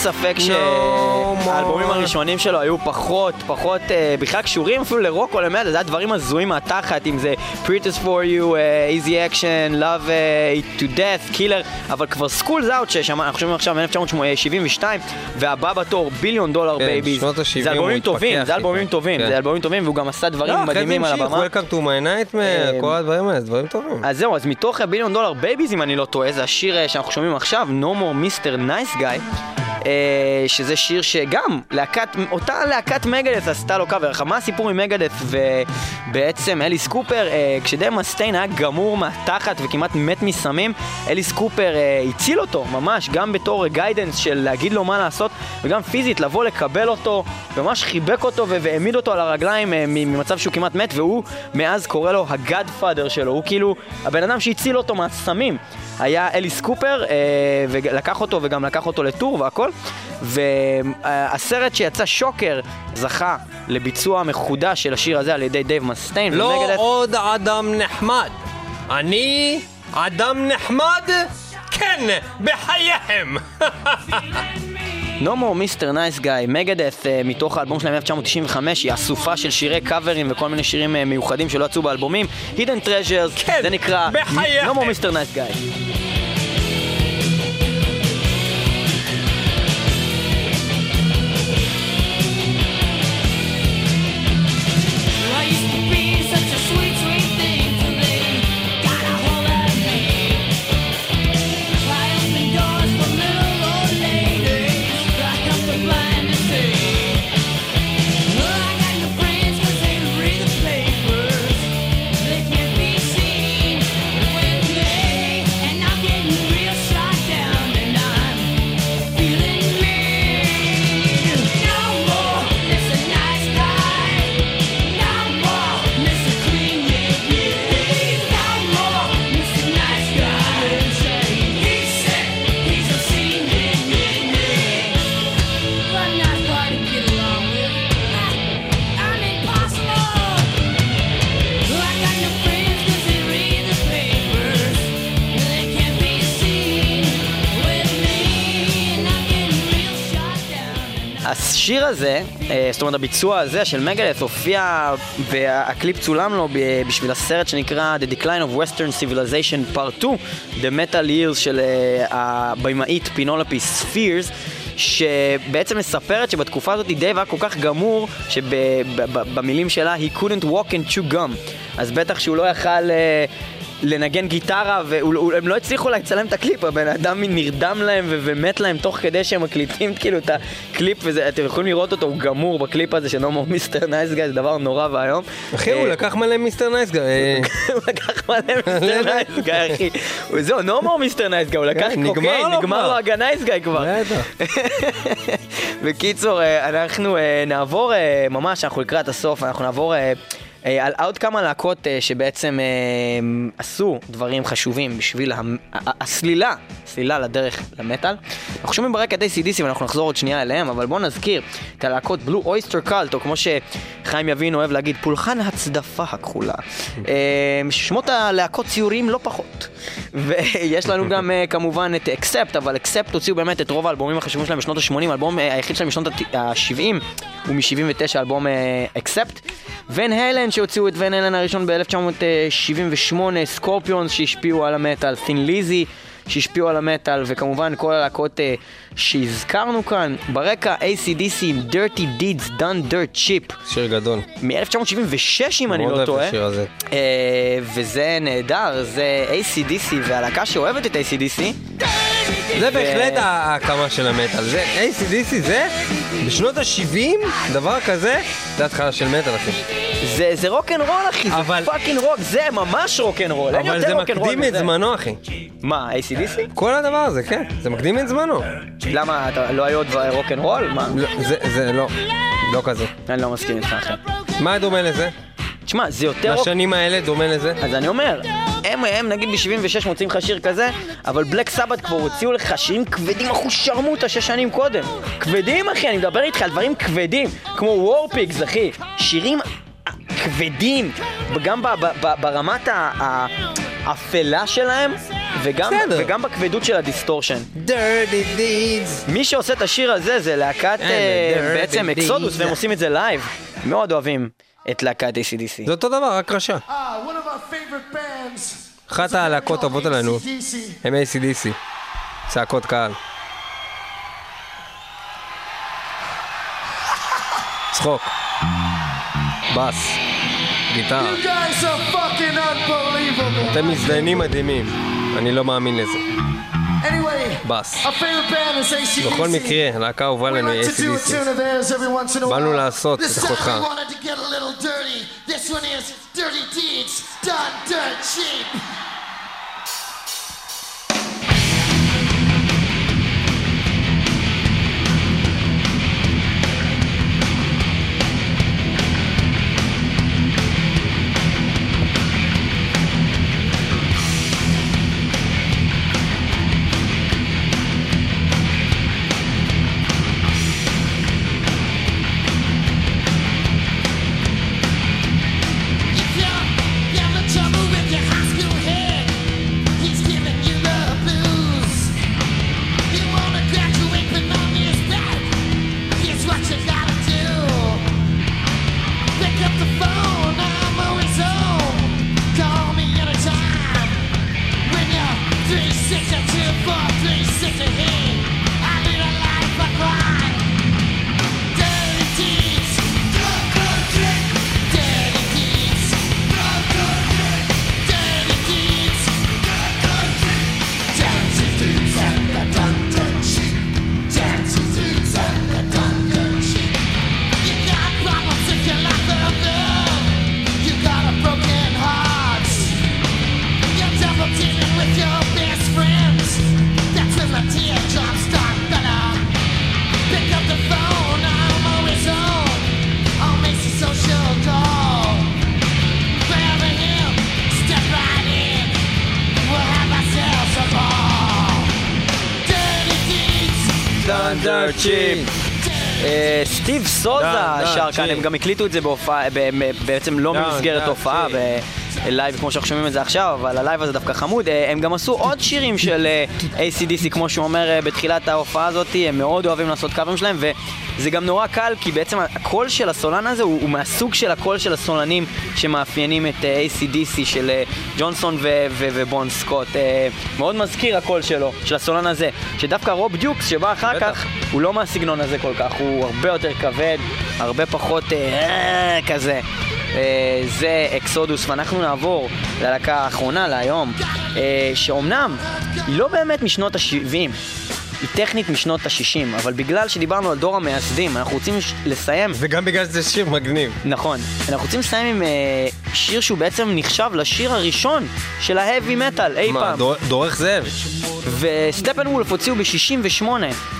ספק. שהאלבומים הראשונים שלו היו פחות, פחות אה, בכלל קשורים אפילו לרוק או למטאל, זה היה דברים הזויים מהתחת, אם זה Pretties for You, אה, Easy Action, Love It to Death, Killer, אבל כבר School's Out, שאנחנו שומעים עכשיו מ-1972, והבא בתור Billion Dollar Babies, זה אלבומים טובים, זה אלבומים. טובים, כן. זה אלבומים טובים, והוא גם עשה דברים לא, מדהימים על הבמה. Welcome to my nightmare, אה, כל הדברים האלה, זה דברים טובים. אז זהו, אז מתוך ה Billion Dollar Babies, אם אני לא טועה, זה השיר שאנחנו שומעים עכשיו, No More Mr. Nice Guy, שזה שיר שגם להקת, אותה להקת מגדת' עשתה לו קאבר. מה הסיפור עם מגדת' ובעצם אליס קופר? אה, כשדייב מאסטיין היה גמור מהתחת וכמעט מת מסמים, אליס קופר אה, הציל אותו ממש, גם בתור guidance של להגיד לו מה לעשות, וגם פיזית לבוא לקבל אותו, ממש חיבק אותו והעמיד אותו על הרגליים אה, ממצב שהוא כמעט מת, והוא מאז קורא לו ה Godfather שלו, הוא כאילו הבן אדם שהציל אותו מהסמים. היה אליס קופר, אה, ולקח אותו וגם לקח אותו ל tour והכל. והסרט שיצא Shocker זכה לביצוע מחודש של השיר הזה על ידי דייב מאסטיין. לא ומגדת'- עוד אדם נחמד. אני אדם נחמד? כן, בחייהם. (laughs) No more Mr. Nice Guy, מגדת' uh, מתוך האלבום שלהם מ-1995, היא אסופה של שירי קאברים וכל מיני שירים uh, מיוחדים שלא יצאו באלבומים. Hidden Treasures, כן, זה נקרא בחייכם. No more Mr. Nice Guy. השיר הזה, אה, זאת אומרת הביצוע הזה של מגדת' הופיע והקליפ צולם לו בשביל הסרט שנקרא The Decline of Western Civilization Part 2, The Metal Years של אה, הבמאית פנלופי ספיריס. שבעצם מספרת שבתקופה הזאת דייב היה כל כך גמור שבמילים שלה he couldn't walk and chew gum אז בטח שהוא לא יכל אה, לנגן גיטרה, והם לא הצליחו לצלם את הקליפ, הבן אדם נרדם להם ו- ומת להם תוך כדי שהם מקליטים (laughs) כאילו את הקליפ, ואתם יכולים לראות אותו, הוא גמור בקליפ הזה של No More Mr. Nice Guy, זה דבר נורא ואיום. אחי, הוא אה, לקח מלא Mr. Nice Guy. (laughs) הוא לקח מלא (laughs) Mr. Nice Guy, אחי. זהו, no more Mr. Nice Guy, הוא לקח כן, נגמר קוקיין, נגמר. לו ה nice guy כבר. בקיצור, אה, אנחנו אה, נעבור, ממש, אנחנו לקראת הסוף, אנחנו נעבור על עוד כמה להקות אה, שבעצם אה, עשו דברים חשובים בשביל הסלילה, סלילה לדרך למטאל. אנחנו שומעים ברקע את ACDC ואנחנו נחזור עוד שנייה אליהם, אבל בואו נזכיר את הלהקות בלו אויסטר קאלט, או כמו שחיים יבין אוהב להגיד, פולחן הצדפה הכחולה. (laughs) אה, שמות הלהקות ציוריים לא פחות. (laughs) ויש לנו גם אה, כמובן את אקספט, אבל אקספט הוציאו באמת את רוב האלבומים החשובים שלהם בשנות ה-80, האלבום אה, היחיד שלהם בשנות ה-70 הוא מ-79, אלבום אקספט. ון הלן שהוציאו את ון הלן הראשון ב-1978, סקורפיונס שהשפיעו על המטאל, תין ליזי שהשפיעו על המטאל, וכמובן כל הלהקות אה, שהזכרנו כאן. ברקע ACDC עם Dirty Deeds Done Dirt Cheap שיר גדול. מ-1976 אם אני מאוד לא אוהב טועה. את השיר הזה. אה, וזה נהדר, זה ACDC והלהקה שאוהבת את ACDC. זה בהחלט ההקמה של המטאל. זה ACDC זה, בשנות ה-70, דבר כזה, זה התחלה של מטאל, אחי. זה, זה רוק אנד רול אחי, אבל- זה פאקינג רוק, זה ממש רוק אנד רול, אין אבל יותר זה רוק אנד רול מקדים את מזה. זמנו, אחי. מה, ACDC? כל הדבר הזה, כן. זה מקדים את זמנו. למה, אתה לא היו עוד רוק אנד רול? מה? לא, זה, זה לא, לא כזה. אני לא מסכים איתך אחי. מה דומה לזה? תשמע, זה יותר. לשנים האלה דומה לזה? אז אני אומר, הם, הם נגיד ב-76 מוצאים לך שיר כזה, אבל בלאק סבאת' כבר הוציאו לך שירים כבדים אחושרמוטה שש שנים קודם. כבדים אחי, אני מדבר איתך על דברים כבדים, כמו War Pigs אחי, שירים כבדים, ב- ב- ב- ברמת האפלה שלהם, וגם, בסדר. וגם בכבדות של הדיסטורשן. dirty deeds. מי שעושה את השיר הזה זה להקת The בעצם אקסודוס. והם עושים את זה לייב. מאוד אוהבים את להקת ACDC. זה אותו דבר, רק רשע. Uh, one of our favorite bands. אחת הלהקות האהובות עלינו. הם ACDC. צעקות קהל. צחוק. בס. גיטרה. You guys are fucking unbelievable. אתם מזדיינים מדהימים. אני לא מאמין לזה. Anyway, בס. our favorite band is ACDC. בכל מקרה, להקה We לנו ACDC. באנו. לעשות את אחותך. we wanted to get a little dirty. This one is Dirty Deeds Done Dirt Cheap. Cheap. אה, סטיב סוזה שר כאן, cheap. הם גם הקליטו את זה בעצם לא במסגרת הופעה, cheap. בלייב כמו שאנחנו שומעים את זה עכשיו, אבל הלייב הזה דווקא חמוד. אה, הם גם עשו עוד שירים של אה, ACDC, כמו שהוא אומר אה, בתחילת ההופעה הזאת, הם מאוד אוהבים לעשות קאברים שלהם, וזה גם נורא קל, כי בעצם הקול של הסולן הזה הוא, הוא מהסוג של הקול של הסולנים שמאפיינים את ACDC של ג'ונסון ו- ו- ובון סקוט. מאוד מזכיר הקול שלו, של הסולן הזה, שדווקא רוב דיוקס שבא אחר בטח. כך, הוא לא מהסגנון הזה כל כך, הוא הרבה יותר כבד, הרבה פחות אה, כזה. אה, זה אקסודוס, ואנחנו נעבור ללהקה האחרונה להיום, אה, שאומנם היא לא באמת משנות ה-70, היא טכנית משנות ה-60, אבל בגלל שדיברנו על דור המייסדים, אנחנו רוצים לסיים וגם בגלל שזה שיר מגניב. נכון. אנחנו רוצים לסיים עם אה, שיר שהוא בעצם נחשב לשיר הראשון של ההאבי מטאל אי מה, פעם. דור- דורך זאב? וסטפן וולף הוציאו ב-68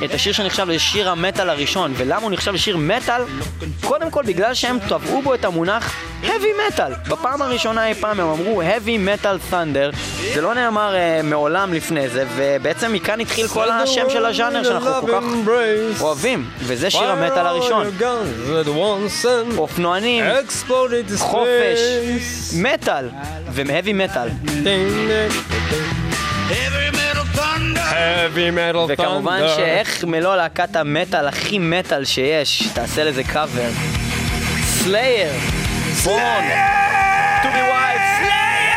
את השיר שנחשב לשיר המטאל הראשון. ולמה הוא נחשב לשיר מטאל? קודם כל בגלל שהם טבעו בו את המונח heavy metal. בפעם הראשונה אי פעם הם אמרו heavy metal thunder. זה לא נאמר אה, מעולם לפני זה, ובעצם מכאן התחיל כל השם של הז'אנר שאנחנו כל כך אוהבים. וזה שיר המטאל הראשון. אופנוענים, חופש, מטאל, ו heavy metal. Heavy metal thunder. heavy metal וכמובן thunder. שאיך מלוא להקת המטאל הכי מטאל שיש, תעשה לזה קאבר. סלייר! Born to be wild! סלייר!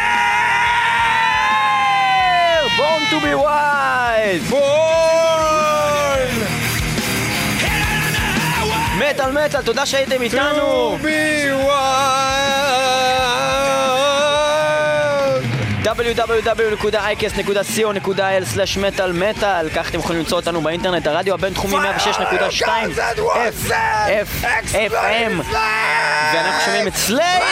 Born to be wild! מטאל מטאל, תודה שהייתם איתנו! To be wild. www.icast.co.il/מטאל כך אתם יכולים למצוא אותנו באינטרנט, הרדיו הבינתחומי 106.2 F, F, FM ואנחנו שומעים את סלייר!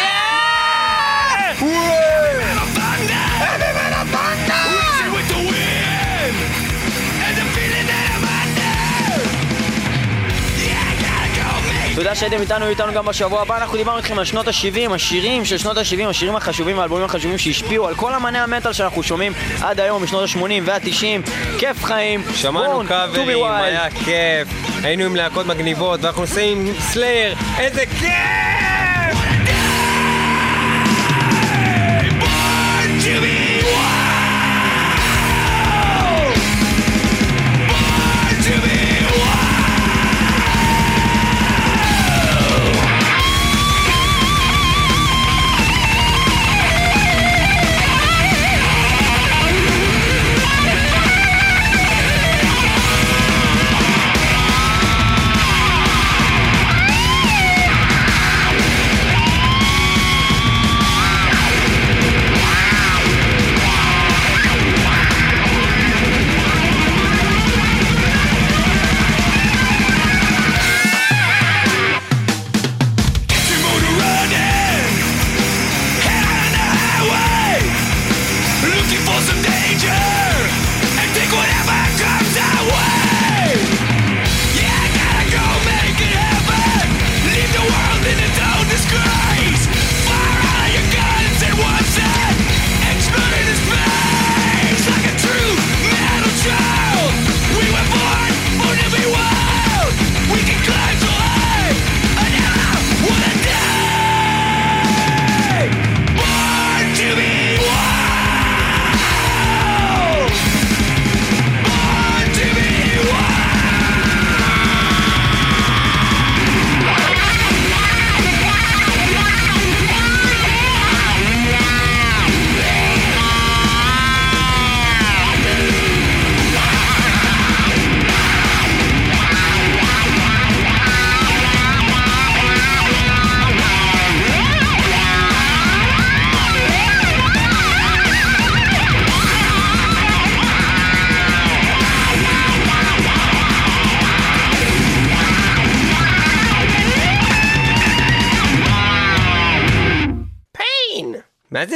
תודה שהייתם איתנו, איתנו גם בשבוע הבא. אנחנו דיברנו איתכם על שנות ה-70, השירים של שנות ה-70, השירים החשובים, האלבומים החשובים שהשפיעו על כל אמני המטאל שאנחנו שומעים עד היום, משנות ה-80 וה-90. כיף חיים. שמענו קאברים. היה כיף, היינו עם להקות מגניבות, ואנחנו עושים סלייר, איזה כיף!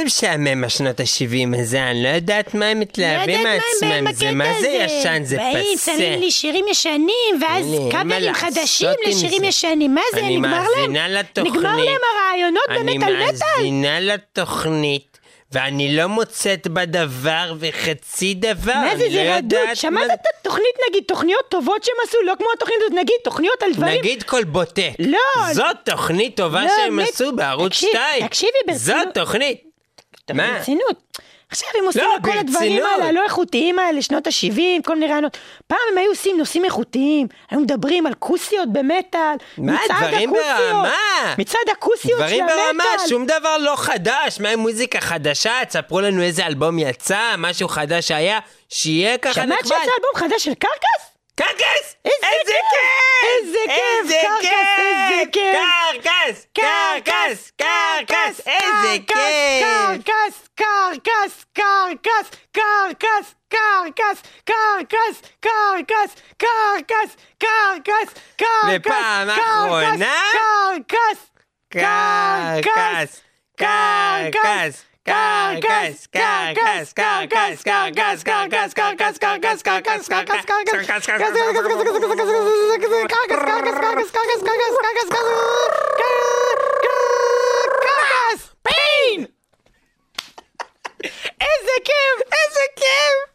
זה משעמם השנות ה-70 הזה? אני לא יודעת מה הם מתלהבים מעצמם, זה מה זה ישן, זה באים, פסה. שמים לי שירים ישנים, ואז קאברים חדשים לשירים זה. ישנים. מה זה, אני נגמר להם? מאזינה לתוכנית. נגמר להם הרעיונות אני באמת על מטאל? מאזינה לתוכנית, ואני לא מוצאת בה דבר וחצי דבר. מה זה, אני לא זה רדוד? שמעת את התוכנית, נגיד, תוכניות טובות שהם עשו? לא כמו התוכנית הזאת, נגיד, תוכניות על דברים... נגיד קולבוטק. לא. זאת תוכנית טובה לא, שהם. עשו בערוץ תקשיב, 2. תקשיבי ברצינות. זאת תוכנית. מה? ברצינות. עכשיו הם עושים לא, את כל הדברים. האלה, הלא איכותיים האלה, שנות ה-70, כל מיני רעיונות. פעם הם היו עושים נושאים איכותיים, היו מדברים על כוסיות במטאל. מה, דברים ברמה. מצעד הכוסיות של דברים ברמה, המטאל. שום דבר לא חדש, מה עם מוזיקה חדשה? תספרו לנו איזה אלבום יצא, משהו חדש שהיה, שיהיה ככה שמעת נחמד. שיצא אלבום חדש של קרקס? קרקס! איזה כיף! איזה כיף! קרקס, איזה כיף! קרקס! קרקס! קרקס! איזה כיף! קרקס, קרקס, קרקס, קרקס, קרקס, קרקס, קרקס, Pain! Ezzekim! Ezzekim!